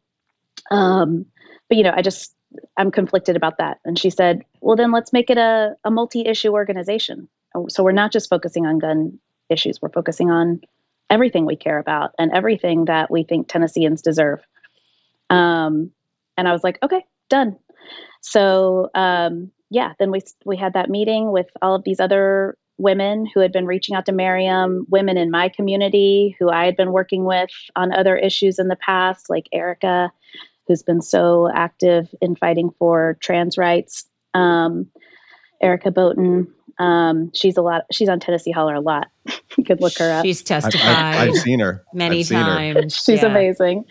um but you know, I just I'm conflicted about that. And she said, well then let's make it a, a multi-issue organization. So we're not just focusing on gun issues, we're focusing on everything we care about and everything that we think Tennesseans deserve. Um, and I was like, okay, done. So um, yeah, then we we had that meeting with all of these other women who had been reaching out to Miriam, women in my community who I had been working with on other issues in the past, like Erica, who's been so active in fighting for trans rights. Um, Erica Boughton, um, she's a lot. She's on Tennessee Holler a lot. you could look her up. She's testified I've, I've seen her many I've seen her. times. She's Yeah. amazing.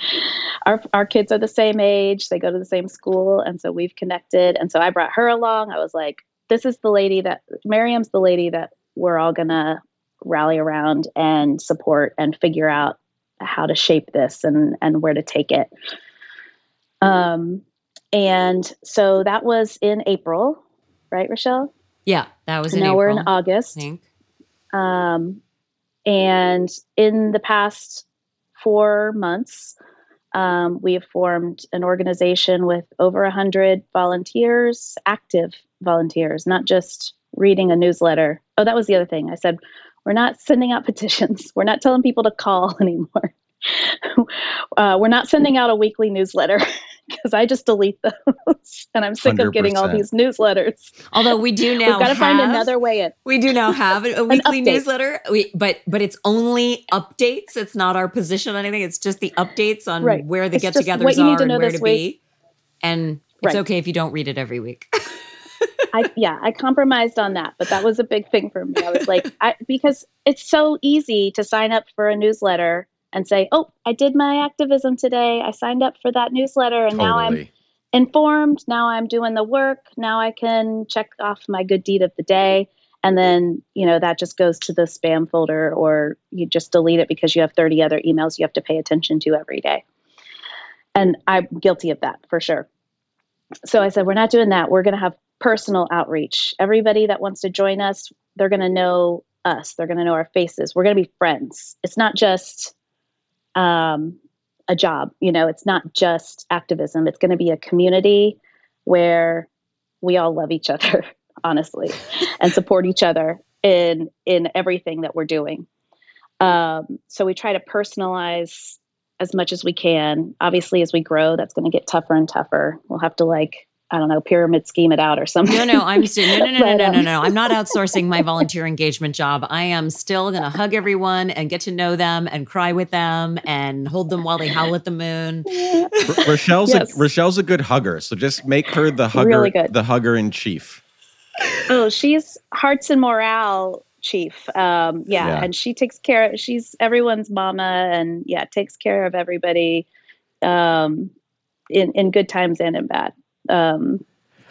Our our kids are the same age. They go to the same school, and so we've connected. And so I brought her along. I was like, "This is the lady that Miriam's the lady that we're all gonna rally around and support and figure out how to shape this and and where to take it." Um, and so that was in April, right, Rachelle? Yeah, that was in now April, we're in August. Um, and in the past four months, um, we have formed an organization with over 100 volunteers, active volunteers, not just reading a newsletter. Oh, that was the other thing. I said, we're not sending out petitions, we're not telling people to call anymore. uh, we're not sending out a weekly newsletter because I just delete those and I'm sick of getting all these newsletters. Although we do now We've got to find another way in. We do now have a weekly update. newsletter, we, but but it's only updates. It's not our position on anything. It's just the updates on Right. where the It's get-togethers what need are to and where this to week. be. And it's Right. okay if you don't read it every week. I yeah, I compromised on that, but that was a big thing for me. I was like, I because it's so easy to sign up for a newsletter and say, "Oh, I did my activism today. I signed up for that newsletter and now I'm informed. Now I'm doing the work. Now I can check off my good deed of the day." And then, you know, that just goes to the spam folder or you just delete it because you have 30 other emails you have to pay attention to every day. And I'm guilty of that for sure. So I said, we're not doing that. We're going to have personal outreach. Everybody that wants to join us, they're going to know us. They're going to know our faces. We're going to be friends. It's not just um, a job. You know, it's not just activism. It's going to be a community where we all love each other, honestly, and support each other in in everything that we're doing. Um, so we try to personalize as much as we can. Obviously, as we grow, that's going to get tougher and tougher. We'll have to like I don't know pyramid scheme it out or something. No, no, I'm still no, no, no, no, But, no, no, um, no. I'm not outsourcing my volunteer engagement job. I am still going to hug everyone and get to know them and cry with them and hold them while they howl at the moon. R- Rachelle's Yes. a, Rachelle's a good hugger, so just make her the hugger, Really good. the hugger in chief. Oh, she's hearts and morale chief. Um, yeah, Yeah. and she takes care. Of, She's everyone's mama, and yeah, takes care of everybody um, in in good times and in bad. Um,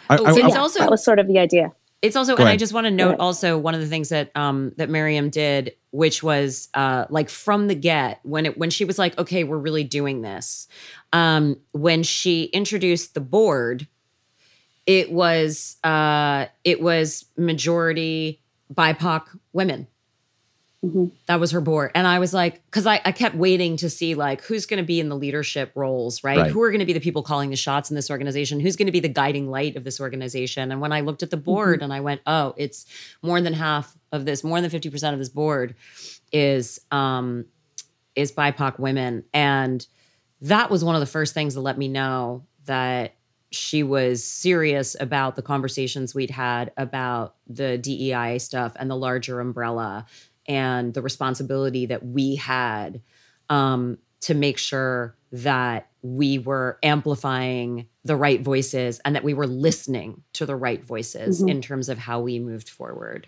I, I- it's I- also- that was sort of the idea. It's also, Go and I just want to note also one of the things that um that Miriam did, which was uh like from the get when it when she was like, okay, we're really doing this. Um, when she introduced the board, it was uh it was majority BIPOC women. Mhm. That was her board. And I was like, because I, I kept waiting to see like who's going to be in the leadership roles, right? Right. Who are going to be the people calling the shots in this organization? Who's going to be the guiding light of this organization? And when I looked at the board and I went, oh, it's more than half of this, more than 50% of this board is um is BIPOC women. And that was one of the first things that let me know that she was serious about the conversations we'd had about the DEI stuff and the larger umbrella and the responsibility that we had um, to make sure that we were amplifying the right voices and that we were listening to the right voices Mhm. in terms of how we moved forward.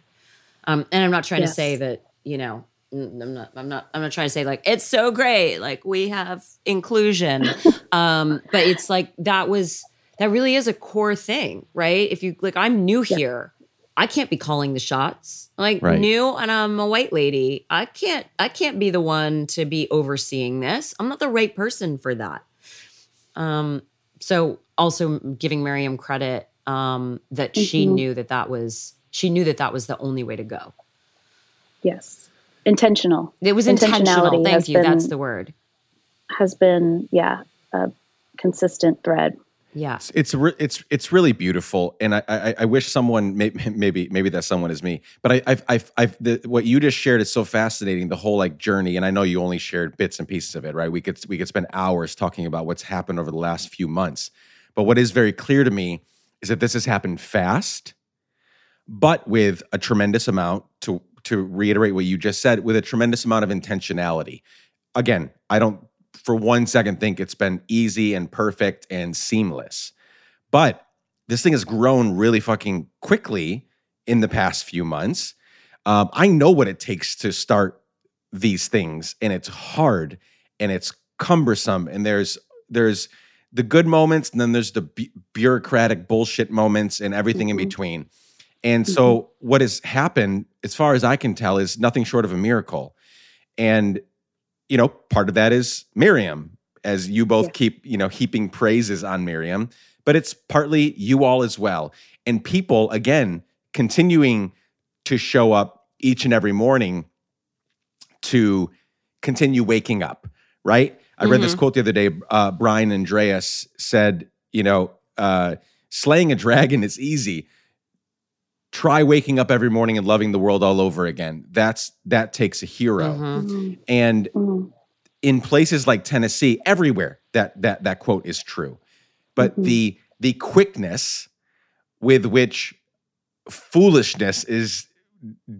Um, and I'm not trying to say that you know I'm not I'm not I'm not trying to say like it's so great like we have inclusion um but it's like that was that really is a core thing right if you like I'm new Yeah. here I can't be calling the shots like Right. new and I'm a white lady I can't I can't be the one to be overseeing this I'm not the right person for that um so also giving Miriam credit um, that mm-hmm. she knew that that was she knew that that was the only way to go. Yes, intentional. It was intentional. Thank you. Been, That's the word. Has been yeah a consistent thread. Yeah, it's it's it's really beautiful, and I I, I wish someone maybe maybe maybe that someone is me, but I I've I've, I've the, what you just shared is so fascinating. The whole like journey, and I know you only shared bits and pieces of it, right? We could we could spend hours talking about what's happened over the last few months, but what is very clear to me is that this has happened fast, but with a tremendous amount to to reiterate what you just said, with a tremendous amount of intentionality. Again, I don't for one second think it's been easy and perfect and seamless. But this thing has grown really fucking quickly in the past few months. Um, I know what it takes to start these things, and it's hard and it's cumbersome, and there's there's the good moments, and then there's the bu- bureaucratic bullshit moments, and everything mm-hmm. in between. And mm-hmm. so, what has happened, as far as I can tell, is nothing short of a miracle. And you know, part of that is Miriam, as you both yeah. keep, you know, heaping praises on Miriam, but it's partly you all as well. And people, again, continuing to show up each and every morning to continue waking up, right? I mm-hmm. read this mm-hmm. quote the other day. Uh, Brian Andreas said, you know, uh, slaying a dragon is easy. Try waking up every morning and loving the world all over again. That's that takes a hero. Mm-hmm. mm-hmm. And mm-hmm. in places like Tennessee, everywhere that that that quote is true. But mm-hmm. the the quickness with which foolishness is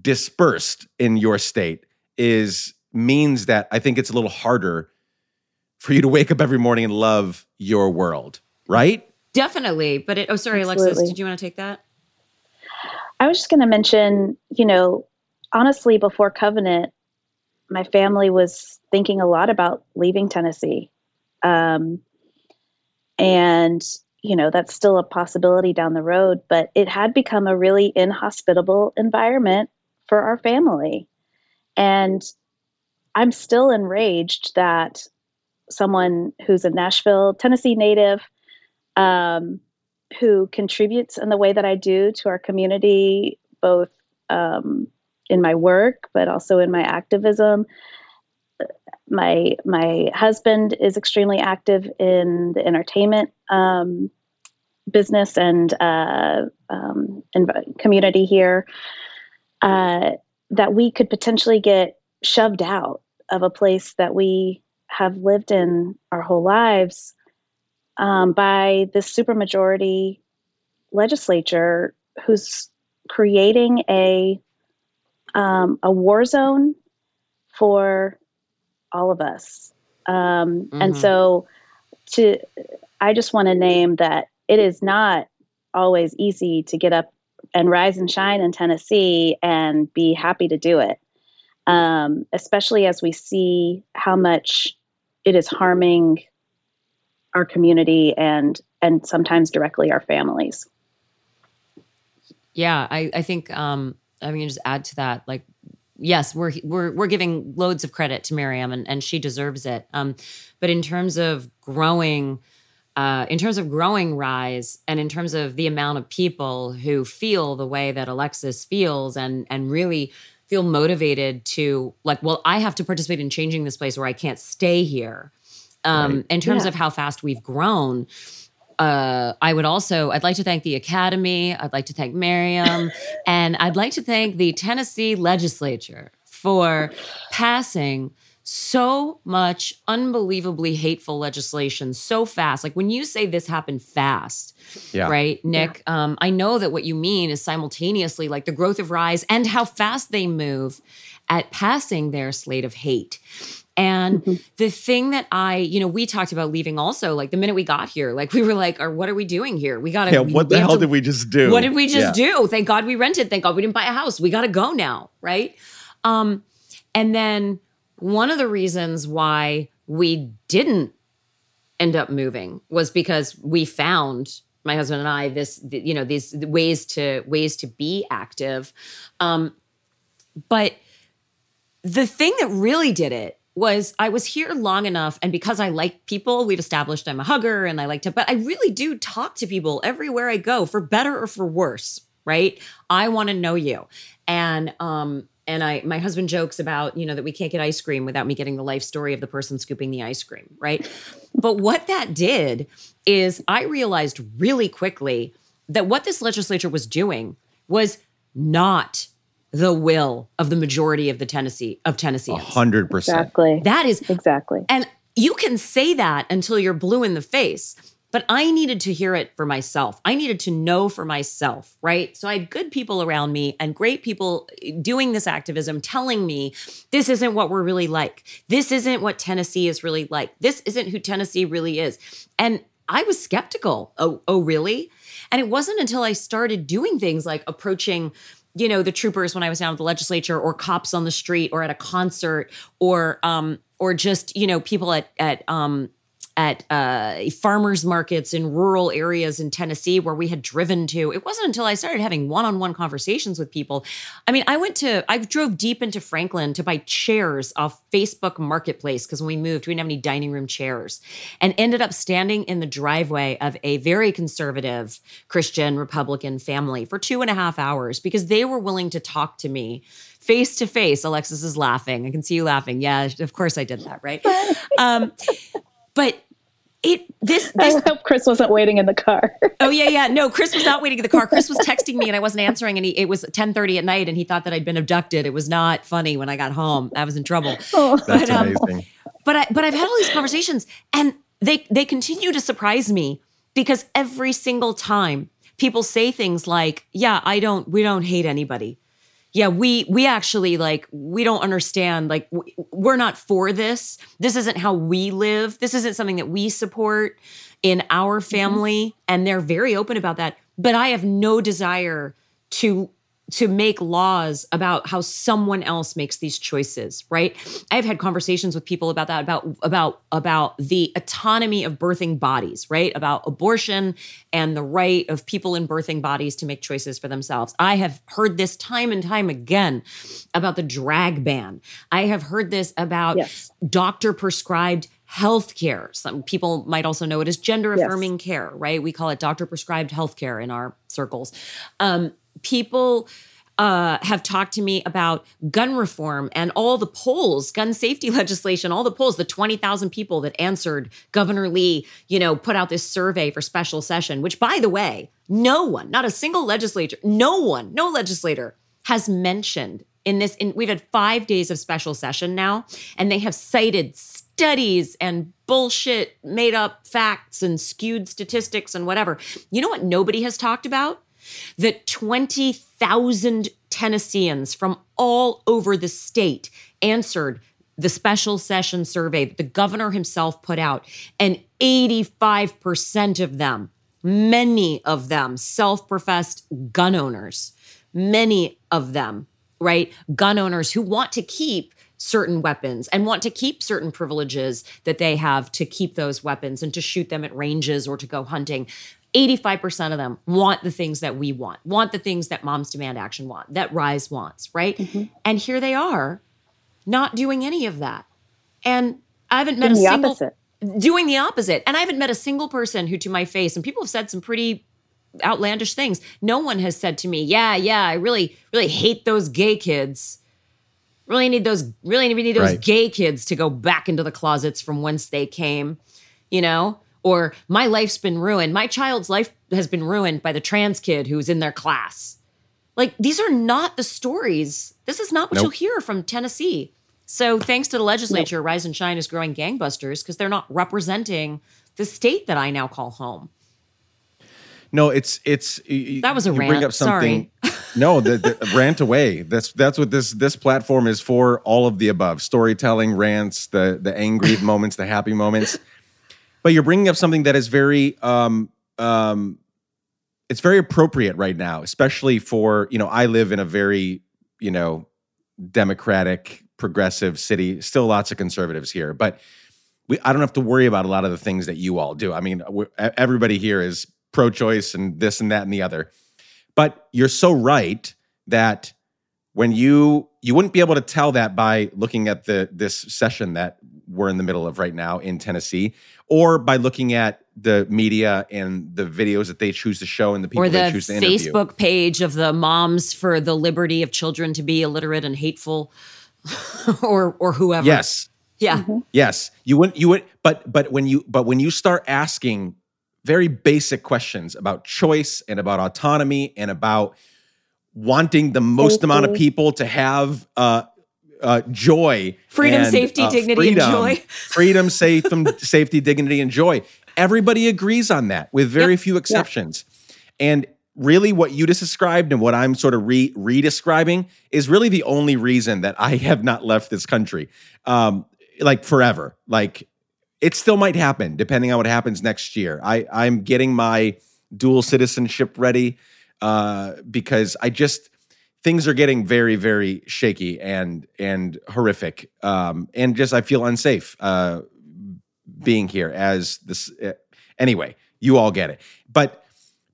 dispersed in your state is means that I think it's a little harder for you to wake up every morning and love your world, right? Definitely. But it, oh, sorry, Absolutely. Alexis, did you want to take that? I was just going to mention, you know, honestly, before Covenant, my family was thinking a lot about leaving Tennessee. Um, and, you know, that's still a possibility down the road, but it had become a really inhospitable environment for our family. And I'm still enraged that someone who's a Nashville, Tennessee native, um, who contributes in the way that I do to our community, both um, in my work, but also in my activism. My my husband is extremely active in the entertainment um, business and uh, um, community here. Uh, that we could potentially get shoved out of a place that we have lived in our whole lives um, by this supermajority legislature who's creating a um, a war zone for all of us. Um, mm-hmm. And so, to I just want to name that it is not always easy to get up and rise and shine in Tennessee and be happy to do it, um, especially as we see how much it is harming our community and and sometimes directly our families. Yeah, I, I think um, I mean just add to that, like yes, we're we're we're giving loads of credit to Miriam and, and she deserves it. Um, but in terms of growing, uh, in terms of growing Rise, and in terms of the amount of people who feel the way that Alexis feels, and and really feel motivated to like, well, I have to participate in changing this place, where I can't stay here um, right. in terms yeah. of how fast we've grown. Uh, I would also, I'd like to thank the Academy. I'd like to thank Miriam. and I'd like to thank the Tennessee legislature for passing so much unbelievably hateful legislation so fast. Like when you say this happened fast, yeah. right, Nick? Yeah. Um, I know that what you mean is simultaneously like the growth of Rise and how fast they move at passing their slate of hate. And mm-hmm. the thing that I, you know, we talked about leaving also, like the minute we got here, like we were like, or what are we doing here? We gotta Yeah, what the hell to, did we just do? What did we just yeah. do? Thank God we rented. Thank God we didn't buy a house. We gotta go now, right? Um, and then one of the reasons why we didn't end up moving was because we found my husband and I this you know these ways to ways to be active um but the thing that really did it was I was here long enough, and because I like people, we've established I'm a hugger and I like to, but I really do talk to people everywhere I go, for better or for worse, right? I want to know you. And um, and I my husband jokes about, you know, that we can't get ice cream without me getting the life story of the person scooping the ice cream, right? but what that did is I realized really quickly that what this legislature was doing was not the will of the majority of the Tennessee of Tennesseans. hundred percent. Exactly. That is exactly. and you can say that until you're blue in the face. But I needed to hear it for myself. I needed to know for myself, right? So I had good people around me and great people doing this activism telling me this isn't what we're really like. This isn't what Tennessee is really like. This isn't who Tennessee really is. And I was skeptical. Oh, oh, really? And it wasn't until I started doing things like approaching you know the troopers when i was down at the legislature or cops on the street or at a concert or um or just you know people at at um at uh, farmers markets in rural areas in Tennessee where we had driven to. It wasn't until I started having one on one conversations with people. I mean, I went to, I drove deep into Franklin to buy chairs off Facebook Marketplace because when we moved, we didn't have any dining room chairs and ended up standing in the driveway of a very conservative Christian Republican family for two and a half hours because they were willing to talk to me face to face. Alexis is laughing. I can see you laughing. Yeah, of course I did that, right? Um, but it this this I hope Chris wasn't waiting in the car. oh yeah yeah no Chris was not waiting in the car Chris was texting me and I wasn't answering and he, it was 10:30 at night and he thought that I'd been abducted it was not funny when I got home I was in trouble Oh. That's But, um, amazing. but I but I've had all these conversations and they they continue to surprise me because every single time people say things like yeah I don't we don't hate anybody yeah we we actually like we don't understand like we're not for this. This isn't how we live. This isn't something that we support in our mm-hmm. family and they're very open about that. But i have no desire to to make laws about how someone else makes these choices right i've had conversations with people about that about about about the autonomy of birthing bodies right about abortion and the right of people in birthing bodies to make choices for themselves i have heard this time and time again about the drag ban i have heard this about Yes. doctor prescribed health care. Some people might also know it as gender affirming care, right? We call it doctor prescribed health care in our circles. Um, people uh, have talked to me about gun reform and all the polls, gun safety legislation, all the polls, the 20,000 people that answered Governor Lee, you know, put out this survey for special session, which by the way, no one, not a single legislator, no one, no legislator has mentioned in this in, we've had 5 days of special session now and they have cited studies and bullshit made up facts and skewed statistics and whatever. You know what nobody has talked about? That 20,000 Tennesseans from all over the state answered the special session survey that the governor himself put out, and 85% of them, many of them, self professed gun owners, many of them, right? Gun owners who want to keep certain weapons and want to keep certain privileges that they have to keep those weapons and to shoot them at ranges or to go hunting. 85% of them want the things that we want, want the things that Moms Demand Action want, that Rise wants, right? Mm-hmm. And here they are not doing any of that. And I haven't met Doing a the single opposite. doing the opposite. And I haven't met a single person who to my face, and people have said some pretty outlandish things. No one has said to me, "Yeah, yeah, I really really hate those gay kids." Really need those really need those Right. gay kids to go back into the closets from whence they came, you know? Or my life's been ruined. My child's life has been ruined by the trans kid who's in their class. Like these are not the stories. This is not what Nope. you'll hear from Tennessee. So thanks to the legislature, Rise and Shine is growing gangbusters because they're not representing the state that I now call home. No, it's it's That was a you rant. Bring up something. Sorry. no, the, the rant away. That's that's what this this platform is for. All of the above: storytelling, rants, the the angry moments, the happy moments. But you're bringing up something that is very um um, it's very appropriate right now, especially for you know I live in a very you know democratic progressive city. Still lots of conservatives here, but we I don't have to worry about a lot of the things that you all do. I mean, everybody here is pro-choice and this and that and the other. But you're so right that when you you wouldn't be able to tell that by looking at the this session that we're in the middle of right now in Tennessee, or by looking at the media and the videos that they choose to show and the people or the they choose to interview. Facebook page of the moms for the liberty of children to be illiterate and hateful, or or whoever. Yes, Yeah. yes, you wouldn't. You would, but but when you but when you start asking very basic questions about choice and about autonomy and about wanting the most amount of people to have uh, uh, joy, Freedom, and, safety, uh, dignity, and joy. freedom, safe, safety, dignity, and joy. Everybody agrees on that, with very Yep. few exceptions. And really, what you just described and what I'm sort of re re-describing is really the only reason that I have not left this country, um, like forever. Like it still might happen, depending on what happens next year. I I'm getting my dual citizenship ready uh, because I just things are getting very very shaky and and horrific um, and just I feel unsafe uh, being here as this uh, anyway you all get it but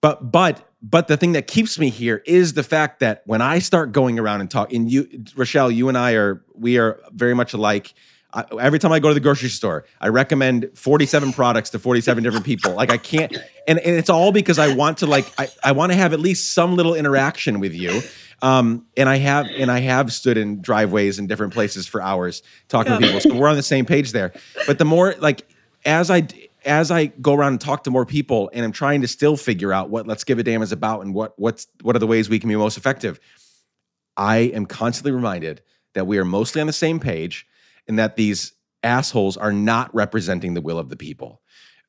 but but but the thing that keeps me here is the fact that when I start going around and talk and you Rachelle you and I are we are very much alike I, every time I go to the grocery store, I recommend 47 products to 47 different people. Like I can't, and, and it's all because I want to like I, I want to have at least some little interaction with you. Um, and I have and I have stood in driveways in different places for hours talking to people. So we're on the same page there. But the more like as I as I go around and talk to more people, and I'm trying to still figure out what Let's Give a Damn is about and what what's what are the ways we can be most effective. I am constantly reminded that we are mostly on the same page and that these assholes are not representing the will of the people.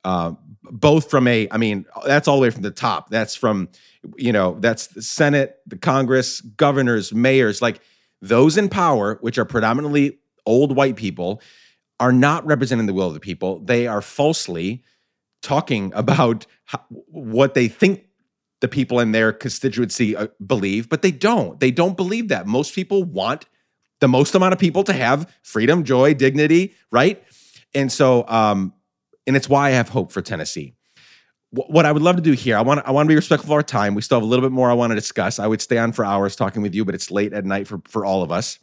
Uh, both from a, I mean, that's all the way from the top. That's from, you know, that's the Senate, the Congress, governors, mayors, like those in power, which are predominantly old white people, are not representing the will of the people. They are falsely talking about how, what they think the people in their constituency uh, believe, but they don't. They don't believe that. Most people want the most amount of people to have freedom, joy, dignity, right? And so, um, and it's why I have hope for Tennessee. Wh- What I would love to do here, I want I want to be respectful of our time. We still have a little bit more I want to discuss. I would stay on for hours talking with you, but it's late at night for for all of us.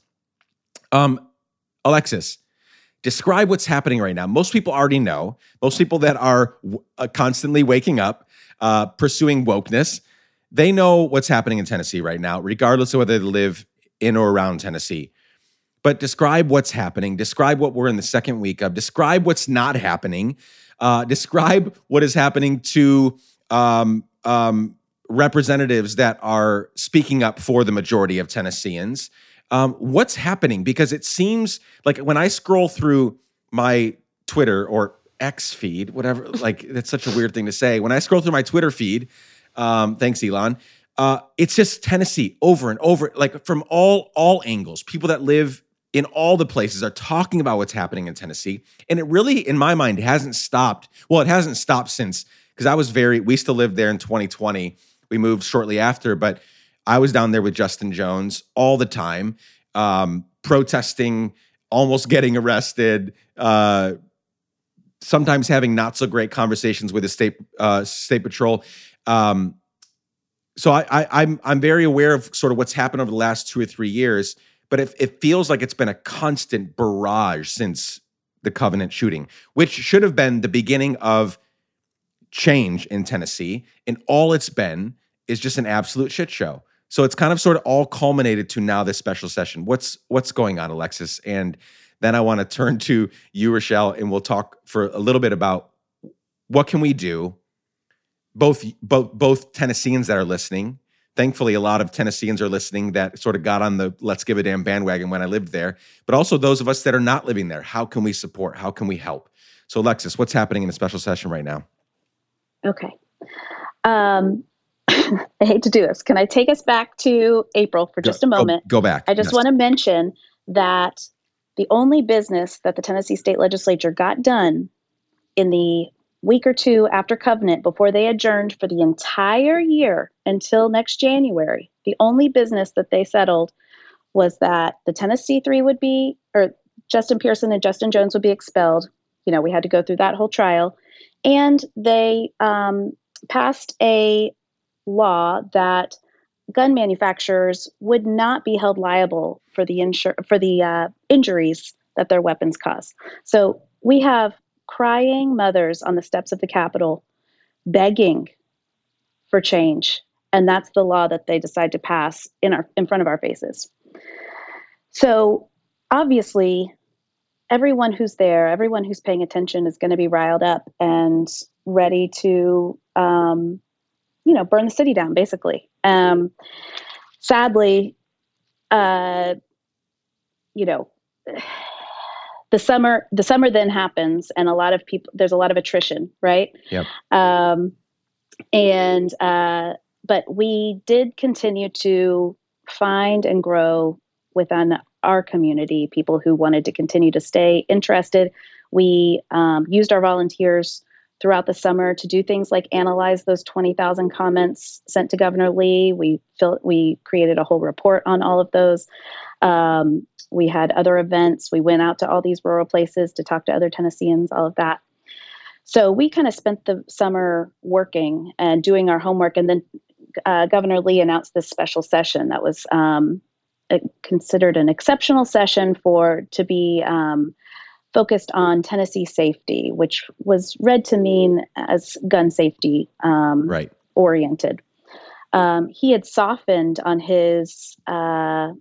Um, Alexis, describe what's happening right now. Most people already know. Most people that are w- uh, constantly waking up, uh, pursuing wokeness, they know what's happening in Tennessee right now, regardless of whether they live in or around Tennessee. But describe what's happening. Describe what we're in the second week of. Describe what's not happening. Uh, describe what is happening to um, um, representatives that are speaking up for the majority of Tennesseans. Um, what's happening? Because it seems like when I scroll through my Twitter or X feed, whatever, like that's such a weird thing to say. When I scroll through my Twitter feed, um, thanks, Elon. Uh, it's just Tennessee over and over, like from all all angles. People that live in all the places are talking about what's happening in Tennessee, and it really, in my mind, hasn't stopped. Well, it hasn't stopped since because I was very. We still lived there in 2020. We moved shortly after, but I was down there with Justin Jones all the time, um, protesting, almost getting arrested. Uh, sometimes having not so great conversations with the state uh, state patrol. Um, so I, I, I'm I'm very aware of sort of what's happened over the last two or three years, but it, it feels like it's been a constant barrage since the Covenant shooting, which should have been the beginning of change in Tennessee, and all it's been is just an absolute shit show. So it's kind of sort of all culminated to now this special session. What's what's going on, Alexis? And then I want to turn to you, Rachelle, and we'll talk for a little bit about what can we do. Both both both Tennesseans that are listening. Thankfully, a lot of Tennesseans are listening that sort of got on the let's give a damn bandwagon when I lived there. But also those of us that are not living there. How can we support? How can we help? So, Alexis, what's happening in the special session right now? Okay. Um, I hate to do this. Can I take us back to April for just a Go- moment? Go, back. I just Yes. want to mention that the only business that the Tennessee State Legislature got done in the week or two after Covenant before they adjourned for the entire year until next January, the only business that they settled was that the Tennessee three would be, or Justin Pearson and Justin Jones would be expelled. You know, we had to go through that whole trial. And they um, passed a law that gun manufacturers would not be held liable for the insur- for the uh, injuries that their weapons cause. So we have crying mothers on the steps of the Capitol begging for change, and that's the law that they decide to pass in our in front of our faces. So obviously, everyone who's there, everyone who's paying attention, is going to be riled up and ready to, um, you know, burn the city down, basically. Um, sadly, uh, you know, the summer the summer then happens, and a lot of people there's a lot of attrition, right? Yep. Um, and uh, but we did continue to find and grow within our community people who wanted to continue to stay interested. We um, used our volunteers throughout the summer to do things like analyze those 20,000 comments sent to Governor Lee. We fil- we created a whole report on all of those. Um, we had other events. We went out to all these rural places to talk to other Tennesseans, all of that. So we kind of spent the summer working and doing our homework. And then uh, Governor Lee announced this special session that was um, considered an exceptional session for to be um, focused on Tennessee safety, which was read to mean as gun safety um, right. oriented. Um, he had softened on his uh,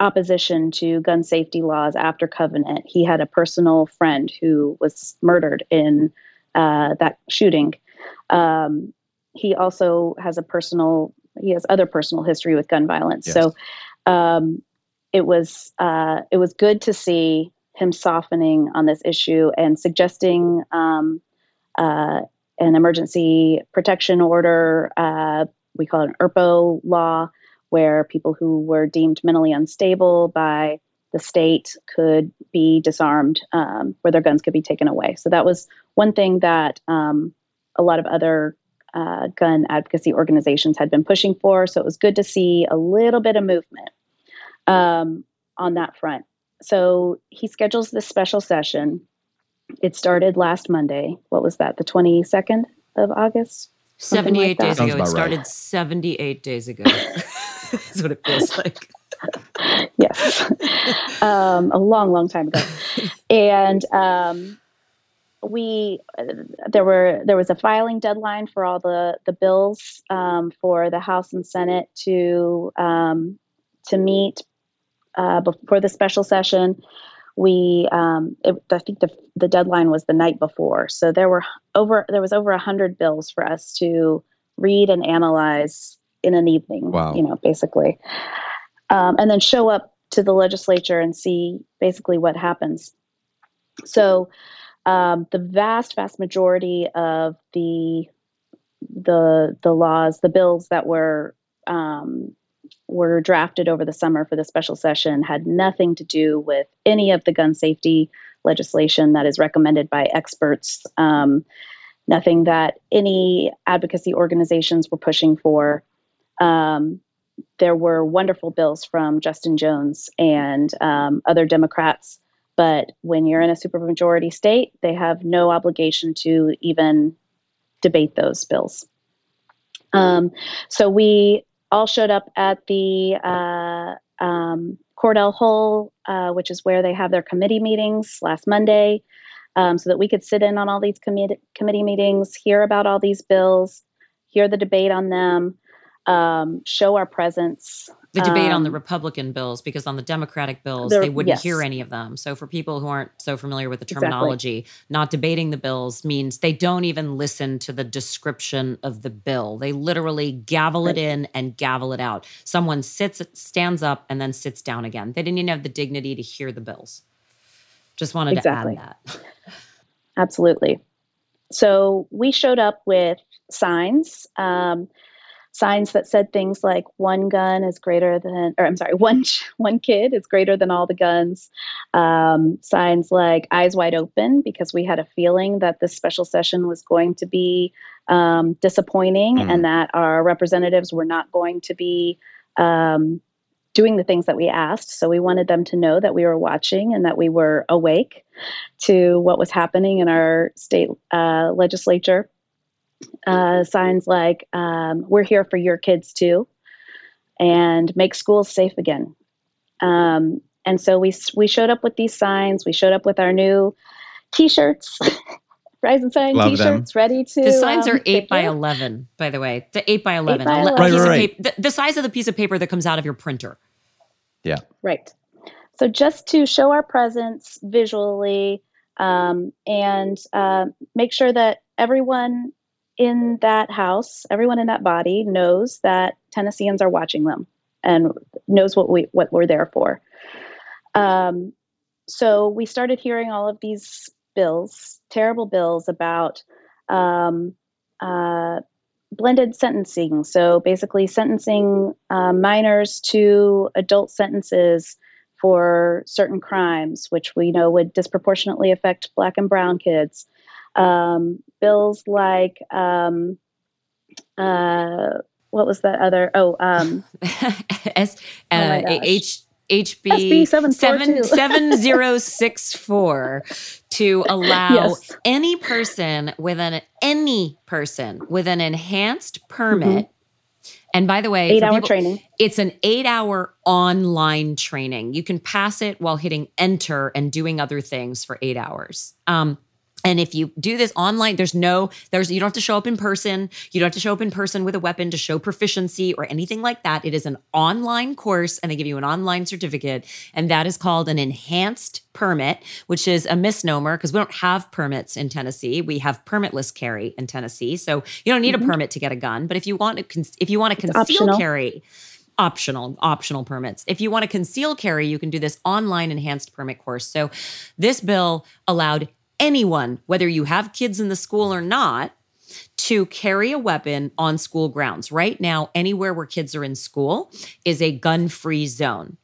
opposition to gun safety laws after Covenant. He had a personal friend who was murdered in uh, that shooting. Um, he also has a personal, he has other personal history with gun violence. Yes. So um, it was uh, it was good to see him softening on this issue and suggesting um, uh, an emergency protection order. Uh, we call it an ERPO law, where people who were deemed mentally unstable by the state could be disarmed, um, where their guns could be taken away. So that was one thing that um, a lot of other uh, gun advocacy organizations had been pushing for. So it was good to see a little bit of movement um, on that front. So he schedules this special session. It started last Monday. What was that? The 22nd of August? 78 like days ago. It started right. 78 days ago. That's what it feels like. yes. Um, a long, long time ago. And um, we uh, there were there was a filing deadline for all the the bills um, for the House and Senate to um, to meet uh, before the special session. We, um, it, I think the the deadline was the night before, so there were over there was over a hundred bills for us to read and analyze in an evening. Wow. You know, basically, um, and then show up to the legislature and see basically what happens. So, um, the vast, vast majority of the the the laws, the bills that were um, were drafted over the summer for the special session had nothing to do with any of the gun safety legislation that is recommended by experts. Um, nothing that any advocacy organizations were pushing for. Um, there were wonderful bills from Justin Jones and um, other Democrats, but when you're in a supermajority state, they have no obligation to even debate those bills. Um, so we all showed up at the uh, um, Cordell Hull, uh, which is where they have their committee meetings last Monday, um, so that we could sit in on all these committee committee meetings, hear about all these bills, hear the debate on them, um, show our presence. The debate um, on the um, Republican bills, because on the Democratic bills, they wouldn't yes. hear any of them. So, for people who aren't so familiar with the terminology, exactly. not debating the bills means they don't even listen to the description of the bill. They literally gavel right. it in and gavel it out. Someone sits, stands up, and then sits down again. They didn't even have the dignity to hear the bills. Just wanted exactly. to add that. Absolutely. So, we showed up with signs. Um, signs that said things like one gun is greater than or i'm sorry one one kid is greater than all the guns. Um, signs like eyes wide open because we had a feeling that this special session was going to be um, disappointing mm. and that our representatives were not going to be um, doing the things that we asked. So we wanted them to know that we were watching and that we were awake to what was happening in our state uh, legislature uh, signs like um, "We're here for your kids too." and make schools safe again. Um, and so we we showed up with these signs. We showed up with our new T-shirts, Rise and Shine Love T-shirts, ready to. The signs um, are eight by yeah. eleven, by the way. The eight by eleven, by A le- a 11. Right, right, right. paper- the, the size of the piece of paper that comes out of your printer. Yeah. Right. So just to show our presence visually um, and uh, make sure that everyone in that house, everyone in that body knows that Tennesseans are watching them and knows what we what we're there for. Um, so we started hearing all of these bills, terrible bills about um, uh, blended sentencing. So basically, sentencing uh, minors to adult sentences for certain crimes, which we know would disproportionately affect Black and Brown kids. Um, bills like um, uh, what was that other? Oh, um, S uh. H HB SB 742. seven seven zero six four to allow Yes. any person with an any person with an enhanced permit. And by the way, eight-hour people- training. It's an eight hour online training. You can pass it while hitting enter and doing other things for eight hours. Um, and if you do this online, there's no, there's, you don't have to show up in person. You don't have to show up in person with a weapon to show proficiency or anything like that. It is an online course and they give you an online certificate. And that is called an enhanced permit, which is a misnomer because we don't have permits in Tennessee. We have permitless carry in Tennessee. So you don't need a mm-hmm. permit to get a gun. But if you want to, if you want to conceal carry, optional optional permits if you want to conceal carry you can do this online enhanced permit course so this bill allowed anyone whether you have kids in the school or not to carry a weapon on school grounds. Right now anywhere where kids are in school is a gun free zone.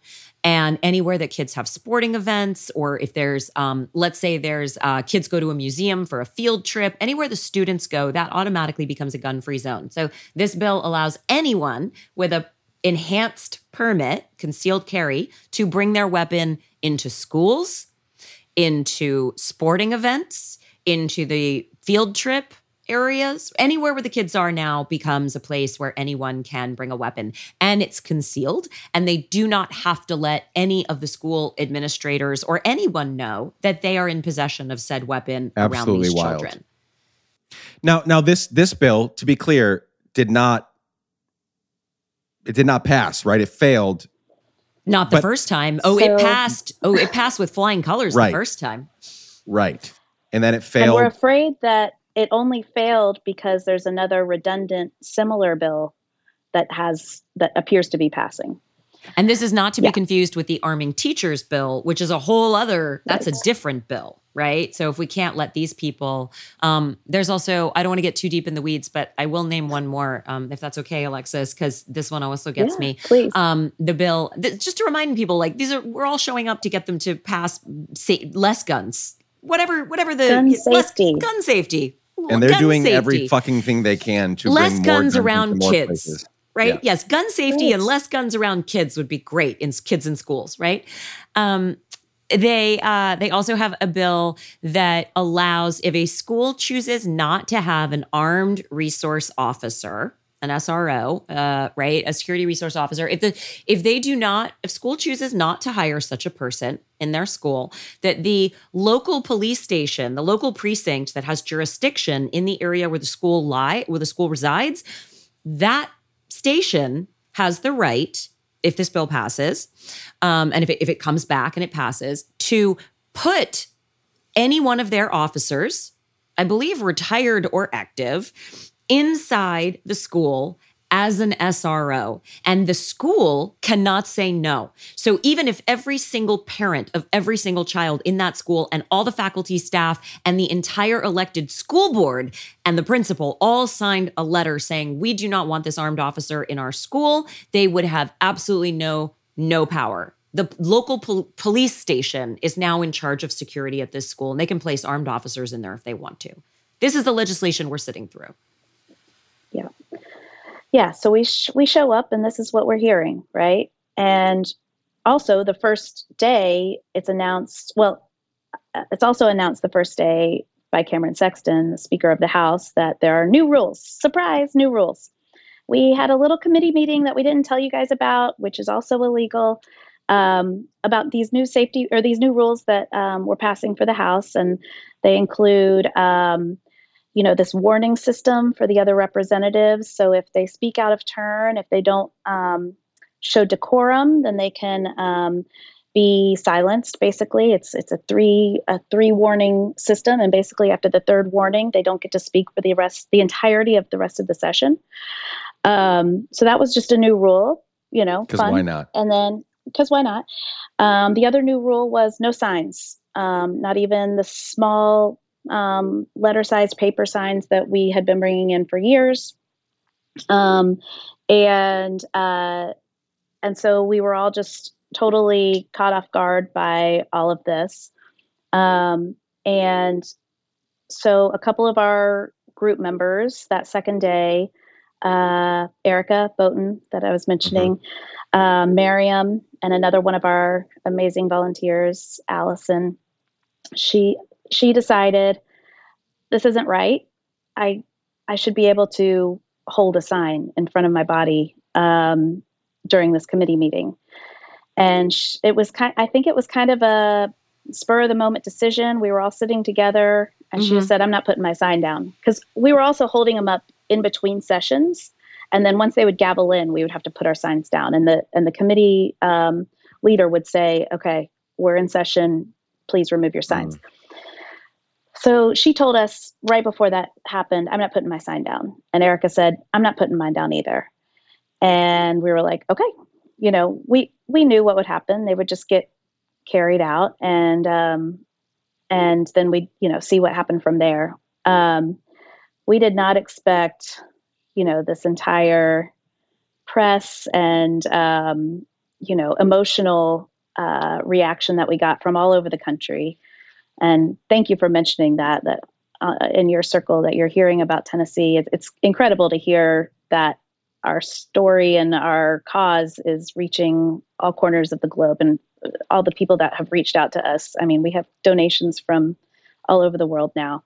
And anywhere that kids have sporting events or if there's um, let's say there's uh, kids go to a museum for a field trip anywhere the students go that automatically becomes a gun free zone. So this bill allows anyone with a enhanced permit concealed carry to bring their weapon into schools into sporting events into the field trip areas anywhere where the kids are now becomes a place where anyone can bring a weapon and it's concealed and they do not have to let any of the school administrators or anyone know that they are in possession of said weapon around these wild. children Now, now this this bill, to be clear, did not it did not pass, right? It failed. Not the But- first time oh it passed oh it passed with flying colors Right. the first time Right. And then it failed. And we're afraid that it only failed because there's another redundant similar bill that has that appears to be passing. And this is not to be confused with the arming teachers bill, which is a whole other, that's a different bill, right? So if we can't let these people, um, there's also, I don't want to get too deep in the weeds, but I will name one more, um, if that's okay, Alexis, because this one also gets Yeah, me. Please. Um, the bill, th- just to remind people, like these are, we're all showing up to get them to pass sa- less guns, whatever, whatever the Gun less safety. gun safety. and they're Gun doing every fucking thing they can to less bring more guns guns around into more kids places. Right Yeah. yes gun safety and less guns around kids would be great in kids in schools right um, they uh, they also have a bill that allows if a school chooses not to have an armed resource officer an SRO, uh, right, a security resource officer. If the if they do not, if school chooses not to hire such a person in their school, that the local police station, the local precinct that has jurisdiction in the area where the school lie, where the school resides, that station has the right, if this bill passes, um, and if it, if it comes back and it passes, to put any one of their officers, I believe retired or active, inside the school as an SRO, and the school cannot say no. So even if every single parent of every single child in that school and all the faculty, staff, and the entire elected school board and the principal all signed a letter saying we do not want this armed officer in our school, they would have absolutely no no power. The local pol- police station is now in charge of security at this school, and they can place armed officers in there if they want to. This is the legislation we're sitting through. Yeah. So we sh- we show up, and this is what we're hearing, right? And also, the first day, it's announced. Well, uh, it's also announced the first day by Cameron Sexton, the Speaker of the House, that there are new rules. Surprise, new rules. we had a little committee meeting that we didn't tell you guys about, which is also illegal, um, about these new safety or these new rules that um, we're passing for the House, and they include. Um, you know this warning system for the other representatives. So if they speak out of turn if they don't um, show decorum then they can um, be silenced basically. It's it's a three a three warning system. And basically after the third warning they don't get to speak for the rest the entirety of the rest of the session. Um, so that was just a new rule you know because why not? And then because why not? Um, the other new rule was no signs. Um, not even the small um, letter sized paper signs that we had been bringing in for years um, and uh, and so we were all just totally caught off guard by all of this. Um, and so a couple of our group members that second day, uh, Erica Boughton, that I was mentioning, mm-hmm. uh, Maryam, and another one of our amazing volunteers, Allison. She she decided this isn't right. I I should be able to hold a sign in front of my body um, during this committee meeting. And sh- it was kind i think it was kind of a spur of the moment decision. We were all sitting together. And mm-hmm. she said i'm not putting my sign down. Because we were also holding them up in between sessions. And then once they would gavel in we would have to put our signs down. And the and the committee um, leader would say okay we're in session. Please remove your signs. Mm. So she told us right before that happened i'm not putting my sign down and erica said i'm not putting mine down either and we were like okay you know, we we knew what would happen. They would just get carried out, and um, and then we you know see what happened from there. Um, we did not expect you know this entire press and um, you know emotional uh, reaction that we got from all over the country. And thank you for mentioning that that uh, in your circle that you're hearing about Tennessee. it's incredible to hear that our story and our cause is reaching all corners of the globe and all the people that have reached out to us. I mean, we have donations from all over the world now.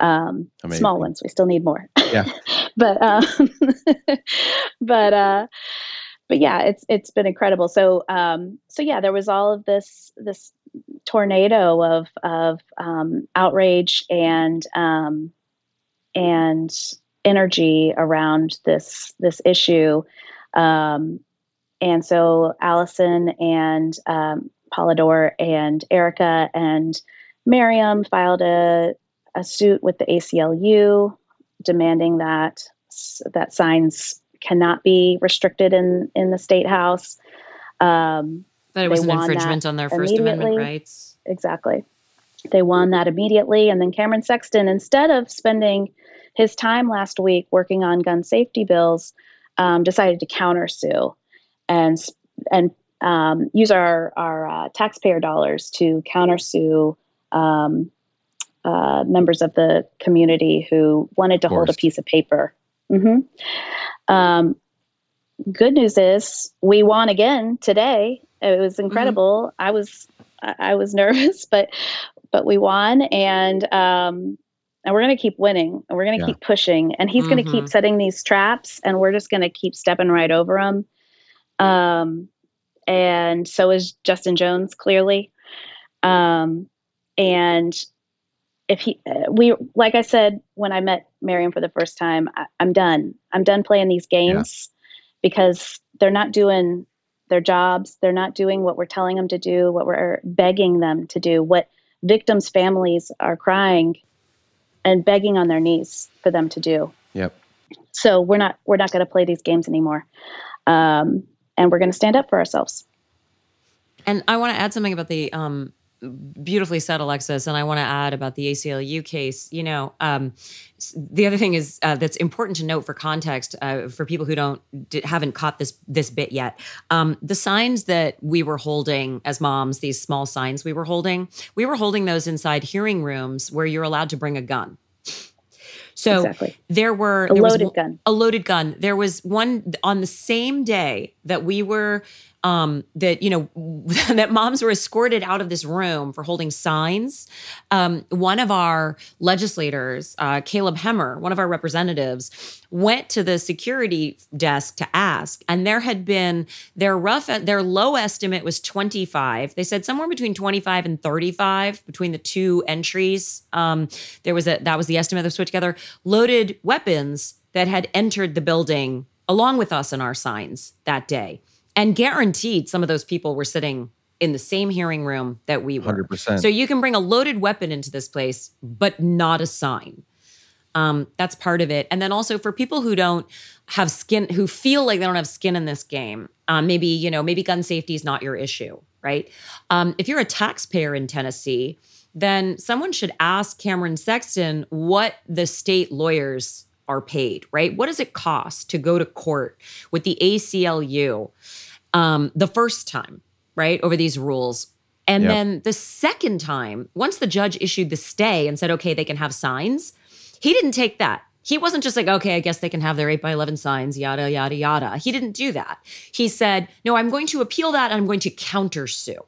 Um, small ones. We still need more. Yeah. but um, but uh, but yeah, it's it's been incredible. So um, so yeah, there was all of this this tornado of of um, outrage and um, and energy around this this issue. Um, and so Allison and um, Polidor and Erica and Maryam filed a, a suit with the ACLU demanding that that signs cannot be restricted in in the state house. Um, that it was an infringement on their First Amendment rights. Exactly. They won that immediately, and then Cameron Sexton, instead of spending his time last week working on gun safety bills um, decided to countersue and and um, use our our uh, taxpayer dollars to countersue um, uh, members of the community who wanted to hold a piece of paper. Mm-hmm. Um, good news is we won again today. It was mm-hmm. incredible. Mm-hmm. I was I was nervous, but but we won, and um, and we're going to keep winning and we're going to yeah. keep pushing and he's mm-hmm. going to keep setting these traps and we're just going to keep stepping right over them um, and so is justin jones clearly um, and if he we like i said when i met maryam for the first time I, am done i'm done playing these games yeah. because they're not doing their jobs they're not doing what we're telling them to do what we're begging them to do what victims families are crying and begging on their knees for them to do. Yep. So we're not we're not going to play these games anymore, um, and we're going to stand up for ourselves. And I want to add something about the um, beautifully said, Alexis. And I want to add about the ACLU case. You know, um, the other thing is uh, that's important to note for context uh, for people who don't haven't caught this this bit yet. Um, the signs that we were holding as moms, these small signs we were holding, we were holding those inside hearing rooms where you're allowed to bring a gun. So exactly. there were a there loaded was, gun. A loaded gun. There was one on the same day that we were um, that you know that moms were escorted out of this room for holding signs. Um, one of our legislators, uh, Caleb Hemmer, one of our representatives, went to the security desk to ask, and there had been their rough, their low estimate was twenty five. They said somewhere between twenty five and thirty five between the two entries. Um, there was a that was the estimate that was put together. Loaded weapons that had entered the building along with us and our signs that day. And guaranteed some of those people were sitting in the same hearing room that we were. 100%. So you can bring a loaded weapon into this place, but not a sign. Um, that's part of it. And then also for people who don't have skin, who feel like they don't have skin in this game, um, maybe, you know, maybe gun safety is not your issue, right? Um, if you're a taxpayer in Tennessee, then someone should ask Cameron Sexton what the state lawyers are paid, right? What does it cost to go to court with the ACLU um, the first time, right, over these rules? And Yep. then the second time, once the judge issued the stay and said, okay, they can have signs, he didn't take that. He wasn't just like, okay, I guess they can have their 8 by 11 signs, yada, yada, yada. He didn't do that. He said, no, I'm going to appeal that and I'm going to countersue.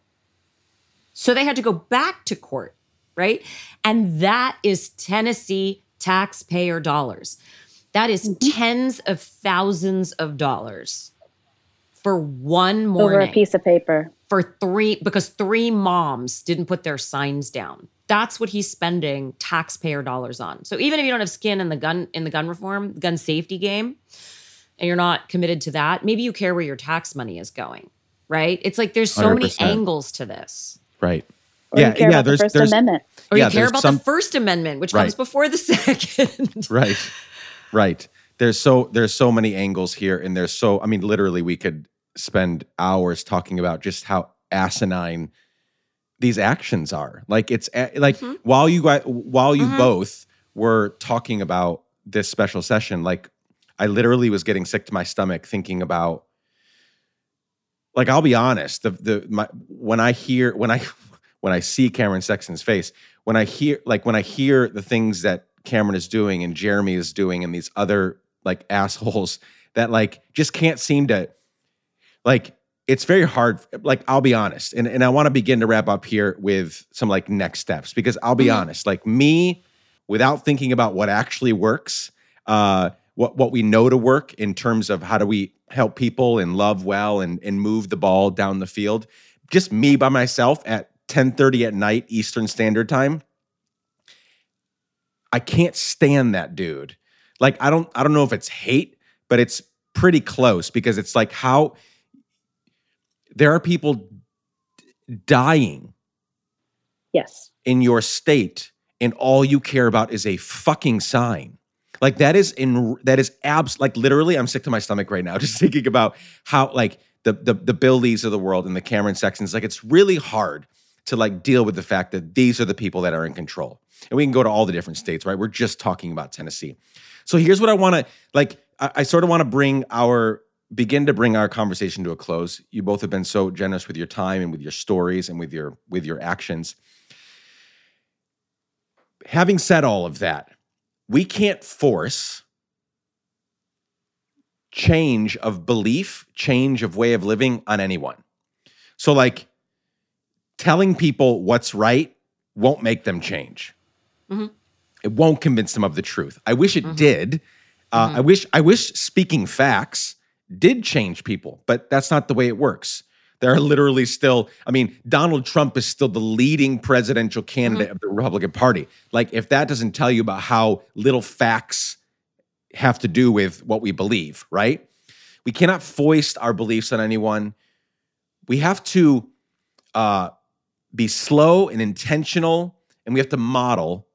So they had to go back to court, right? And that is Tennessee taxpayer dollars. That is tens of thousands of dollars for one over morning a piece of paper. for three because three moms didn't put their signs down. That's what he's spending taxpayer dollars on. So even if you don't have skin in the gun in the gun reform, gun safety game, and you're not committed to that, maybe you care where your tax money is going. Right? It's like there's so many 100%. angles to this. Right. Or yeah, you care yeah. about There's the First there's Amendment. Or Yeah, you care about some- the First Amendment, which Right. comes before the second. right, right. There's so there's so many angles here, and there's so I mean, literally, we could spend hours talking about just how asinine these actions are. Like it's like Mhm. while you guys while you Mhm. both were talking about this special session, like I literally was getting sick to my stomach thinking about. Like I'll be honest, the the my when I hear when I when I see Cameron Sexton's face, when I hear like when I hear the things that Cameron is doing and Jeremy is doing and these other like assholes that like just can't seem to like it's very hard like I'll be honest and and I want to begin to wrap up here with some like next steps because I'll be Mhm. honest like me without thinking about what actually works uh what what we know to work in terms of how do we help people and love well and and move the ball down the field just me by myself at 10:30 at night Eastern Standard Time I can't stand that dude. Like I don't I don't know if it's hate, but it's pretty close because it's like how there are people dying Yes. in your state and all you care about is a fucking sign. Like that is in that is abs like literally I'm sick to my stomach right now just thinking about how like the the the Bill Lees of the world and the Cameron Sextons like it's really hard to like deal with the fact that these are the people that are in control. And we can go to all the different states, right? We're just talking about Tennessee. So here's what I want to like I, I sort of want to bring our begin to bring our conversation to a close. You both have been so generous with your time and with your stories and with your with your actions having said all of that, we can't force change of belief, change of way of living on anyone. So, like, telling people what's right won't make them change. Mhm. It won't convince them of the truth. I wish it Mhm. did. Uh, I wish. I wish speaking facts did change people, but that's not the way it works. There are literally still, I mean, Donald Trump is still the leading presidential candidate of the Republican Party. Like, if that doesn't tell you about how little facts have to do with what we believe, right? We cannot foist our beliefs on anyone. We have to uh, be slow and intentional, and we have to model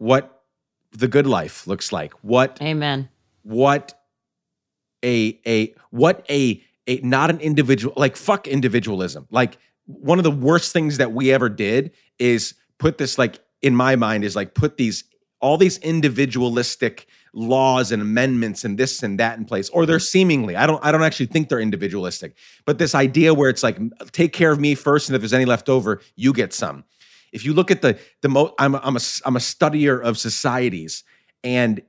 what the good life looks like. What Amen. what a a what a a not an individual like fuck individualism like one of the worst things that we ever did is put this like in my mind is like put these all these individualistic laws and amendments and this and that in place or they're seemingly i don't i don't actually think they're individualistic but this idea where it's like take care of me first and if there's any left over you get some if you look at the the mo i'm a, I'm a i'm a studier of societies and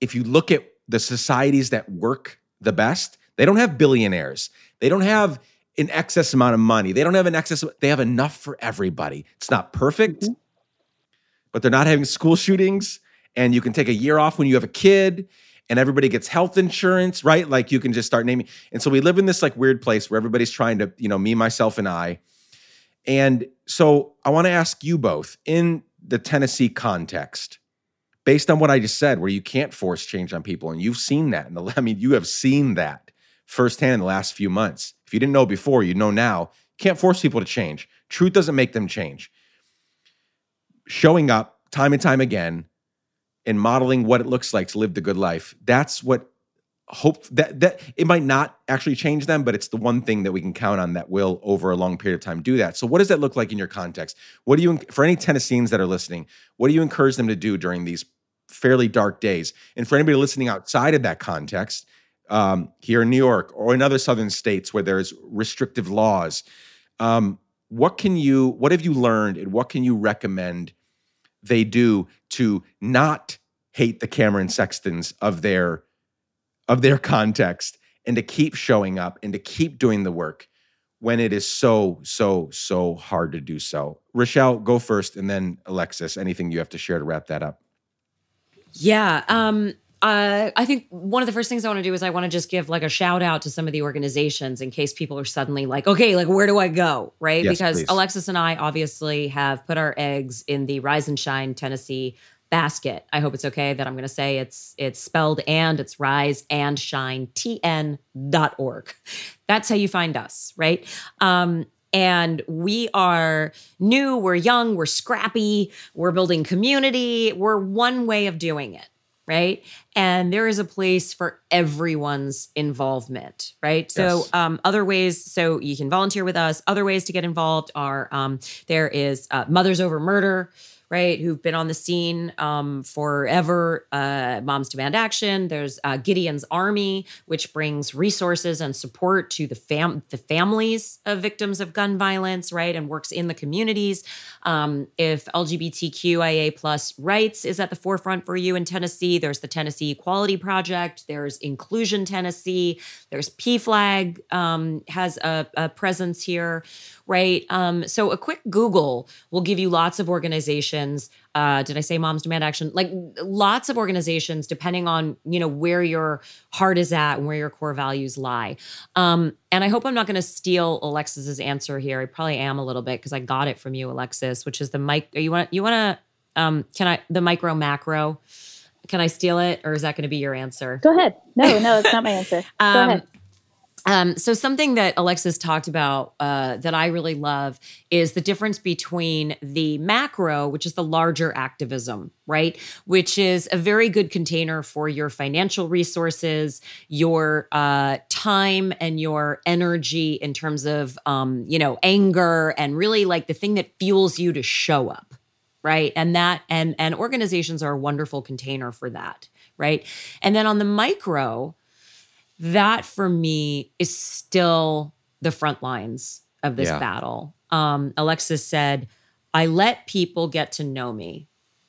if you look at the societies that work the best, they don't have billionaires. They They don't have an excess amount of money. They don't have an excess. They have enough for everybody. It's not perfect, mm-hmm. but they're not having school shootings. And you can take a year off when you have a kid and everybody gets health insurance, right? Like you can just start naming. And so we live in this like weird place where everybody's trying to, you know, me, myself, and I. And so I want to ask you both in the Tennessee context, based on what I just said, where you can't force change on people, and you've seen that. And I mean, you have seen that firsthand in the last few months. If you didn't know before, you know now. can't force people to change. Truth doesn't make them change. Showing up time and time again and modeling what it looks like to live the good life. That's what hope that that it might not actually change them, but it's the one thing that we can count on that will over a long period of time do that. So what does that look like in your context? What do you for any Tennesseans that are listening, what do you encourage them to do during these fairly dark days? And for anybody listening outside of that context, um, here in New York or in other southern states where there's restrictive laws, um, what can you what have you learned and what can you recommend they do to not hate the Cameron Sextons of their of their context and to keep showing up and to keep doing the work when it is so so so hard to do so. Rachelle, go first and then Alexis, anything you have to share to wrap that up. Yeah, um uh, I think one of the first things I want to do is I want to just give like a shout out to some of the organizations in case people are suddenly like, okay, like where do I go? Right. Yes, because please. Alexis and I obviously have put our eggs in the Rise and Shine Tennessee basket. I hope it's okay that I'm going to say it's it's spelled and it's rise and shine tn.org. That's how you find us, right? Um, and we are new, we're young, we're scrappy, we're building community. We're one way of doing it right and there is a place for everyone's involvement right yes. so um, other ways so you can volunteer with us other ways to get involved are um, there is uh, mothers over murder right, who've been on the scene um, forever. Uh, Moms Demand Action. There's uh, Gideon's Army, which brings resources and support to the fam the families of victims of gun violence, right, and works in the communities. Um, if LGBTQIA plus rights is at the forefront for you in Tennessee, there's the Tennessee Equality Project. There's Inclusion Tennessee. There's PFLAG um, has a, a presence here right? Um, so a quick Google will give you lots of organizations. Uh, did I say Moms Demand Action? Like lots of organizations, depending on you know where your heart is at and where your core values lie. Um, and I hope I'm not going to steal Alexis's answer here. I probably am a little bit because I got it from you, Alexis, which is the mic. You want you want to? Um, can I the micro macro? Can I steal it, or is that going to be your answer? Go ahead. No, no, it's not my answer. Go um, ahead. Um, so something that Alexis talked about uh, that I really love is the difference between the macro, which is the larger activism, right? Which is a very good container for your financial resources, your uh, time, and your energy in terms of, um, you know, anger and really like the thing that fuels you to show up, right? And that and and organizations are a wonderful container for that, right? And then on the micro that for me is still the front lines of this yeah. battle. Um, Alexis said, I let people get to know me.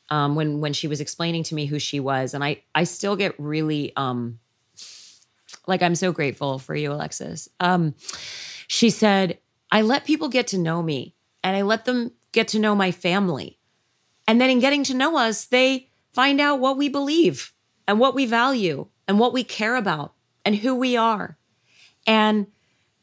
Um, when when she was explaining to me who she was, and I I still get really um like I'm so grateful for you, Alexis. Um, she said, I let people get to know me and I let them get to know my family. And then in getting to know us, they find out what we believe and what we value and what we care about and who we are. And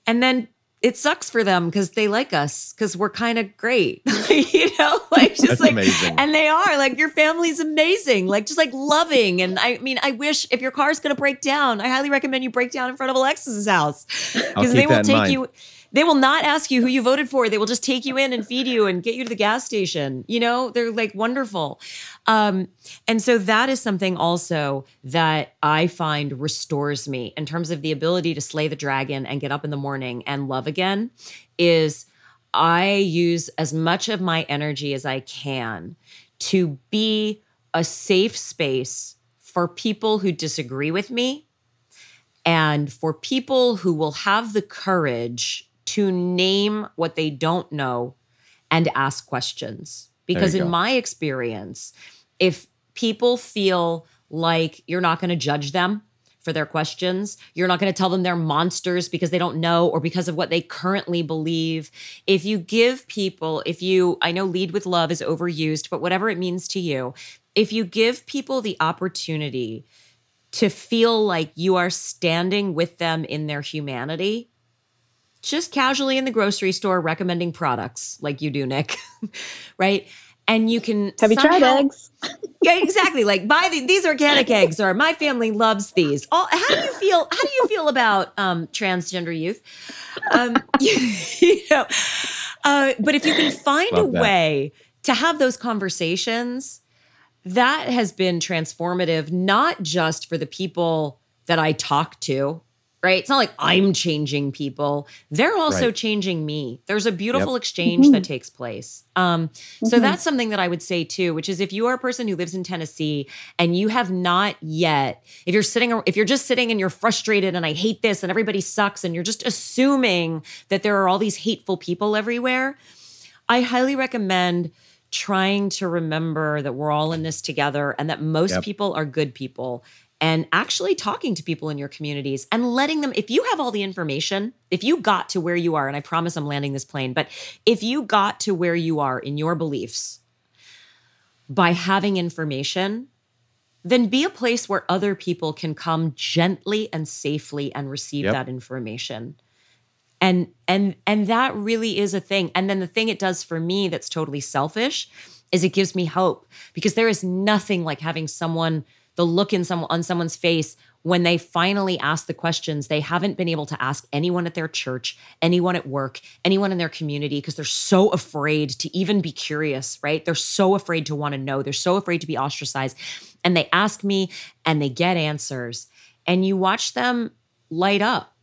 and then it sucks for them because they like us because we're kind of great, you know, like just That's like, amazing. and they are like your family's amazing, like just like loving. And I mean, I wish if your car's gonna break down, I highly recommend you break down in front of Alexis's house because they will take you they will not ask you who you voted for. They will just take you in and feed you and get you to the gas station. You know, they're like wonderful. Um, and so that is something also that I find restores me in terms of the ability to slay the dragon and get up in the morning and love again is I use as much of my energy as I can to be a safe space for people who disagree with me and for people who will have the courage to name what they don't know and ask questions. Because in go. my experience, if people feel like you're not going to judge them for their questions. You're not going to tell them they're monsters because they don't know or because of what they currently believe. If you give people, if you, I know lead with love is overused, but whatever it means to you, if you give people the opportunity to feel like you are standing with them in their humanity, just casually in the grocery store recommending products like you do, Nick, right? and you can have you somehow, tried eggs yeah exactly like buy the, these organic eggs or my family loves these All, how do you feel how do you feel about um, transgender youth um, you, you know uh, but if you can find Love a that. way to have those conversations that has been transformative not just for the people that i talk to right? It's not like I'm changing people. They're also right. changing me. There's a beautiful yep. exchange mm-hmm. that takes place. Um, mm-hmm. So that's something that I would say too, which is if you are a person who lives in Tennessee and you have not yet, if you're sitting, if you're just sitting and you're frustrated and I hate this and everybody sucks and you're just assuming that there are all these hateful people everywhere, I highly recommend trying to remember that we're all in this together and that most yep. people are good people and actually talking to people in your communities and letting them, if you have all the information, if you got to where you are, and I promise I'm landing this plane, but if you got to where you are in your beliefs by having information, then be a place where other people can come gently and safely and receive yep. that information and and and that really is a thing and then the thing it does for me that's totally selfish is it gives me hope because there is nothing like having someone the look in some on someone's face when they finally ask the questions they haven't been able to ask anyone at their church, anyone at work, anyone in their community because they're so afraid to even be curious, right? They're so afraid to want to know. They're so afraid to be ostracized. And they ask me and they get answers. And you watch them light up.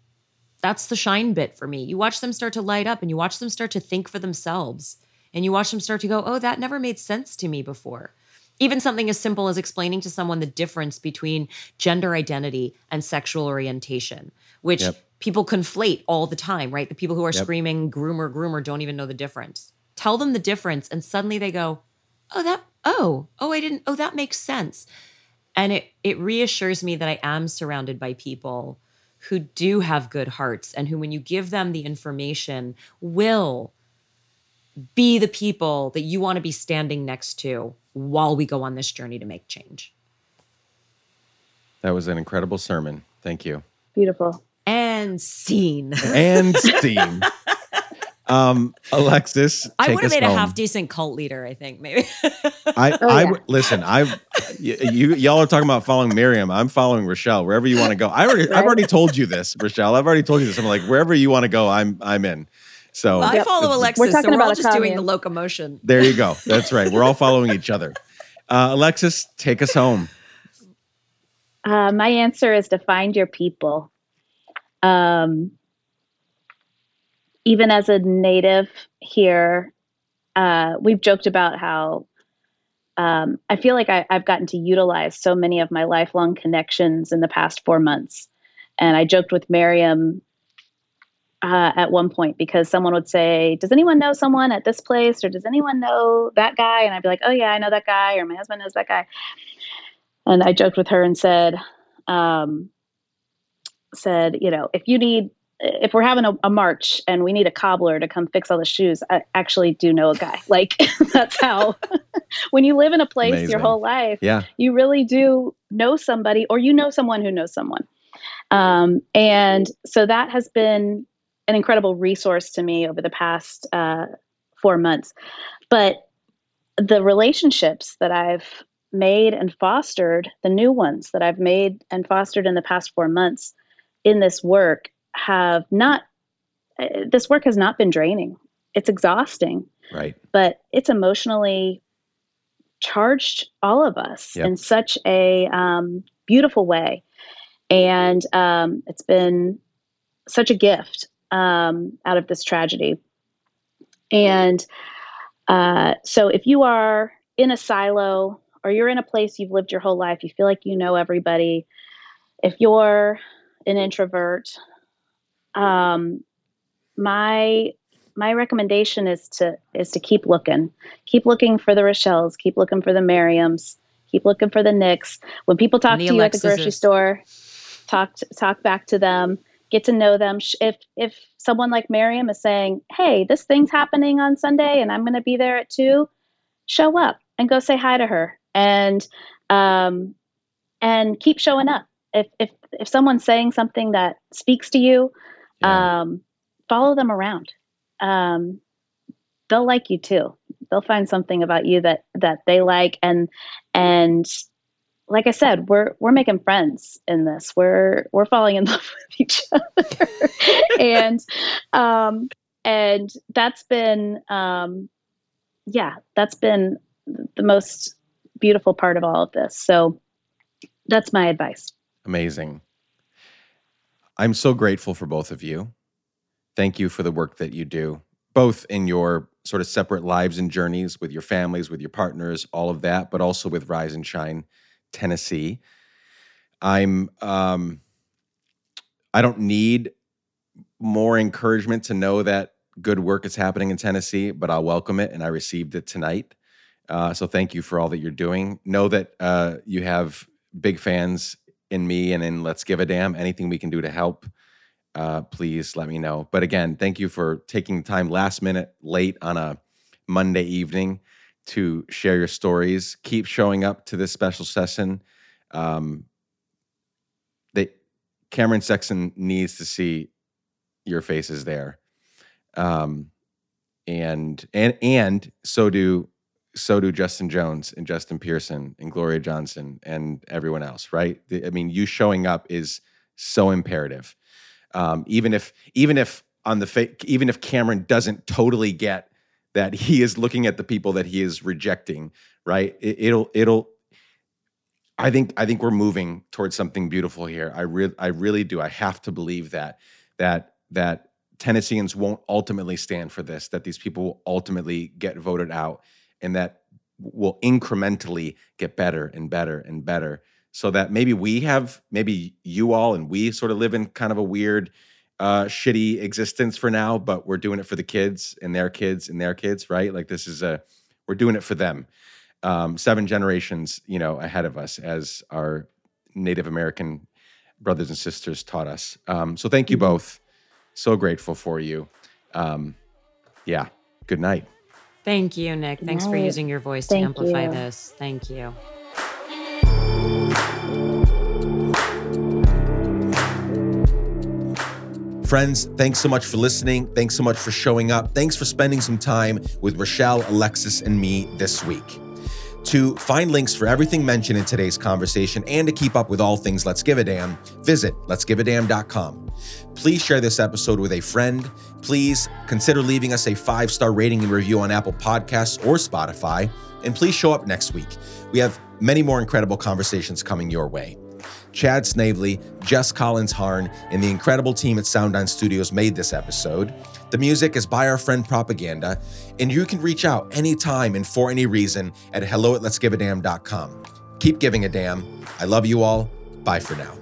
That's the shine bit for me. You watch them start to light up and you watch them start to think for themselves. And you watch them start to go, oh, that never made sense to me before even something as simple as explaining to someone the difference between gender identity and sexual orientation, which yep. people conflate all the time, right? The people who are yep. screaming groomer, groomer don't even know the difference. Tell them the difference, and suddenly they go, Oh, that, oh, oh, I didn't, oh, that makes sense. And it it reassures me that I am surrounded by people who do have good hearts and who, when you give them the information, will be the people that you want to be standing next to while we go on this journey to make change. That was an incredible sermon. Thank you. Beautiful. And scene. And scene. um, Alexis, I would have made home. a half decent cult leader. I think maybe. I, oh, I yeah. listen. I, you, y'all are talking about following Maryam. I'm following Rachelle wherever you want to go. I already, right? I've already told you this, Rachelle. I've already told you this. I'm like wherever you want to go, I'm, I'm in. So well, I follow Alexis. We're talking so we're all just doing the locomotion. There you go. That's right. We're all following each other. Uh, Alexis, take us home. Uh, my answer is to find your people. Um, even as a native here, uh, we've joked about how um, I feel like I, I've gotten to utilize so many of my lifelong connections in the past four months. And I joked with Maryam uh, at one point because someone would say, Does anyone know someone at this place? Or does anyone know that guy? And I'd be like, Oh, yeah, I know that guy. Or my husband knows that guy. And I joked with her and said, um, said, you know, if you need, if we're having a, a, march and we need a cobbler to come fix all the shoes, I actually do know a guy. Like that's how, when you live in a place Amazing. your whole life, yeah, you really do know somebody or you know someone who knows someone. Um, and so that has been an incredible resource to me over the past uh, four months. But the relationships that I've made and fostered, the new ones that I've made and fostered in the past four months in this work have not, uh, this work has not been draining. It's exhausting. Right. But it's emotionally charged all of us yep. in such a um, beautiful way. And um, it's been such a gift um, out of this tragedy. And uh, so, if you are in a silo or you're in a place you've lived your whole life, you feel like you know everybody, if you're an introvert, um, my my recommendation is to is to keep looking, keep looking for the Rachelles, keep looking for the Maryams, keep looking for the Nicks. When people talk to you at the grocery store, talk talk back to them, get to know them. If if someone like Maryam is saying, "Hey, this thing's happening on Sunday, and I'm going to be there at two, show up and go say hi to her, and um, and keep showing up. If if if someone's saying something that speaks to you, yeah. um, follow them around. Um, they'll like you too. They'll find something about you that that they like, and and like I said, we're we're making friends in this. We're we're falling in love with each other, and um, and that's been um, yeah, that's been the most beautiful part of all of this. So that's my advice. Amazing. I'm so grateful for both of you. Thank you for the work that you do, both in your sort of separate lives and journeys with your families, with your partners, all of that, but also with Rise and Shine Tennessee. I'm um I don't need more encouragement to know that good work is happening in Tennessee, but I'll welcome it and I received it tonight. Uh, so thank you for all that you're doing. Know that uh, you have big fans in me and in Let's Give a Damn. Anything we can do to help, uh, please let me know. But again, thank you for taking time last minute, late on a Monday evening to share your stories. Keep showing up to this special session. Um, they, Cameron Sexton needs to see your faces there, um, and and and so do so do Justin Jones and Justin Pearson and Gloria Johnson and everyone else. Right? I mean, you showing up is so imperative. Um, even if even if on the fa- even if Cameron doesn't totally get that he is looking at the people that he is rejecting, right? It, it'll it'll I think I think we're moving towards something beautiful here. I really I really do. I have to believe that that that Tennesseans won't ultimately stand for this, that these people will ultimately get voted out and that will incrementally get better and better and better so that maybe we have maybe you all and we sort of live in kind of a weird uh, shitty existence for now, but we're doing it for the kids and their kids and their kids, right? Like this is a we're doing it for them. Um, seven generations, you know, ahead of us as our Native American brothers and sisters taught us. Um, so thank you mm-hmm. both. So grateful for you. Um, yeah. Good night. Thank you, Nick. Thanks for using your voice to amplify you. this. Thank you. Friends, thanks so much for listening. Thanks so much for showing up. Thanks for spending some time with Rachelle, Alexis, and me this week. To find links for everything mentioned in today's conversation and to keep up with all things Let's Give a Damn, visit letsgiveadamn.com. Please share this episode with a friend. Please consider leaving us a five star rating and review on Apple Podcasts or Spotify. And please show up next week. We have many more incredible conversations coming your way. Chad Snavely, Jess Collins Harn, and the incredible team at Sound Studios made this episode. The music is by our friend Propaganda, and you can reach out anytime and for any reason at hello at. Keep giving a damn. I love you all. Bye for now.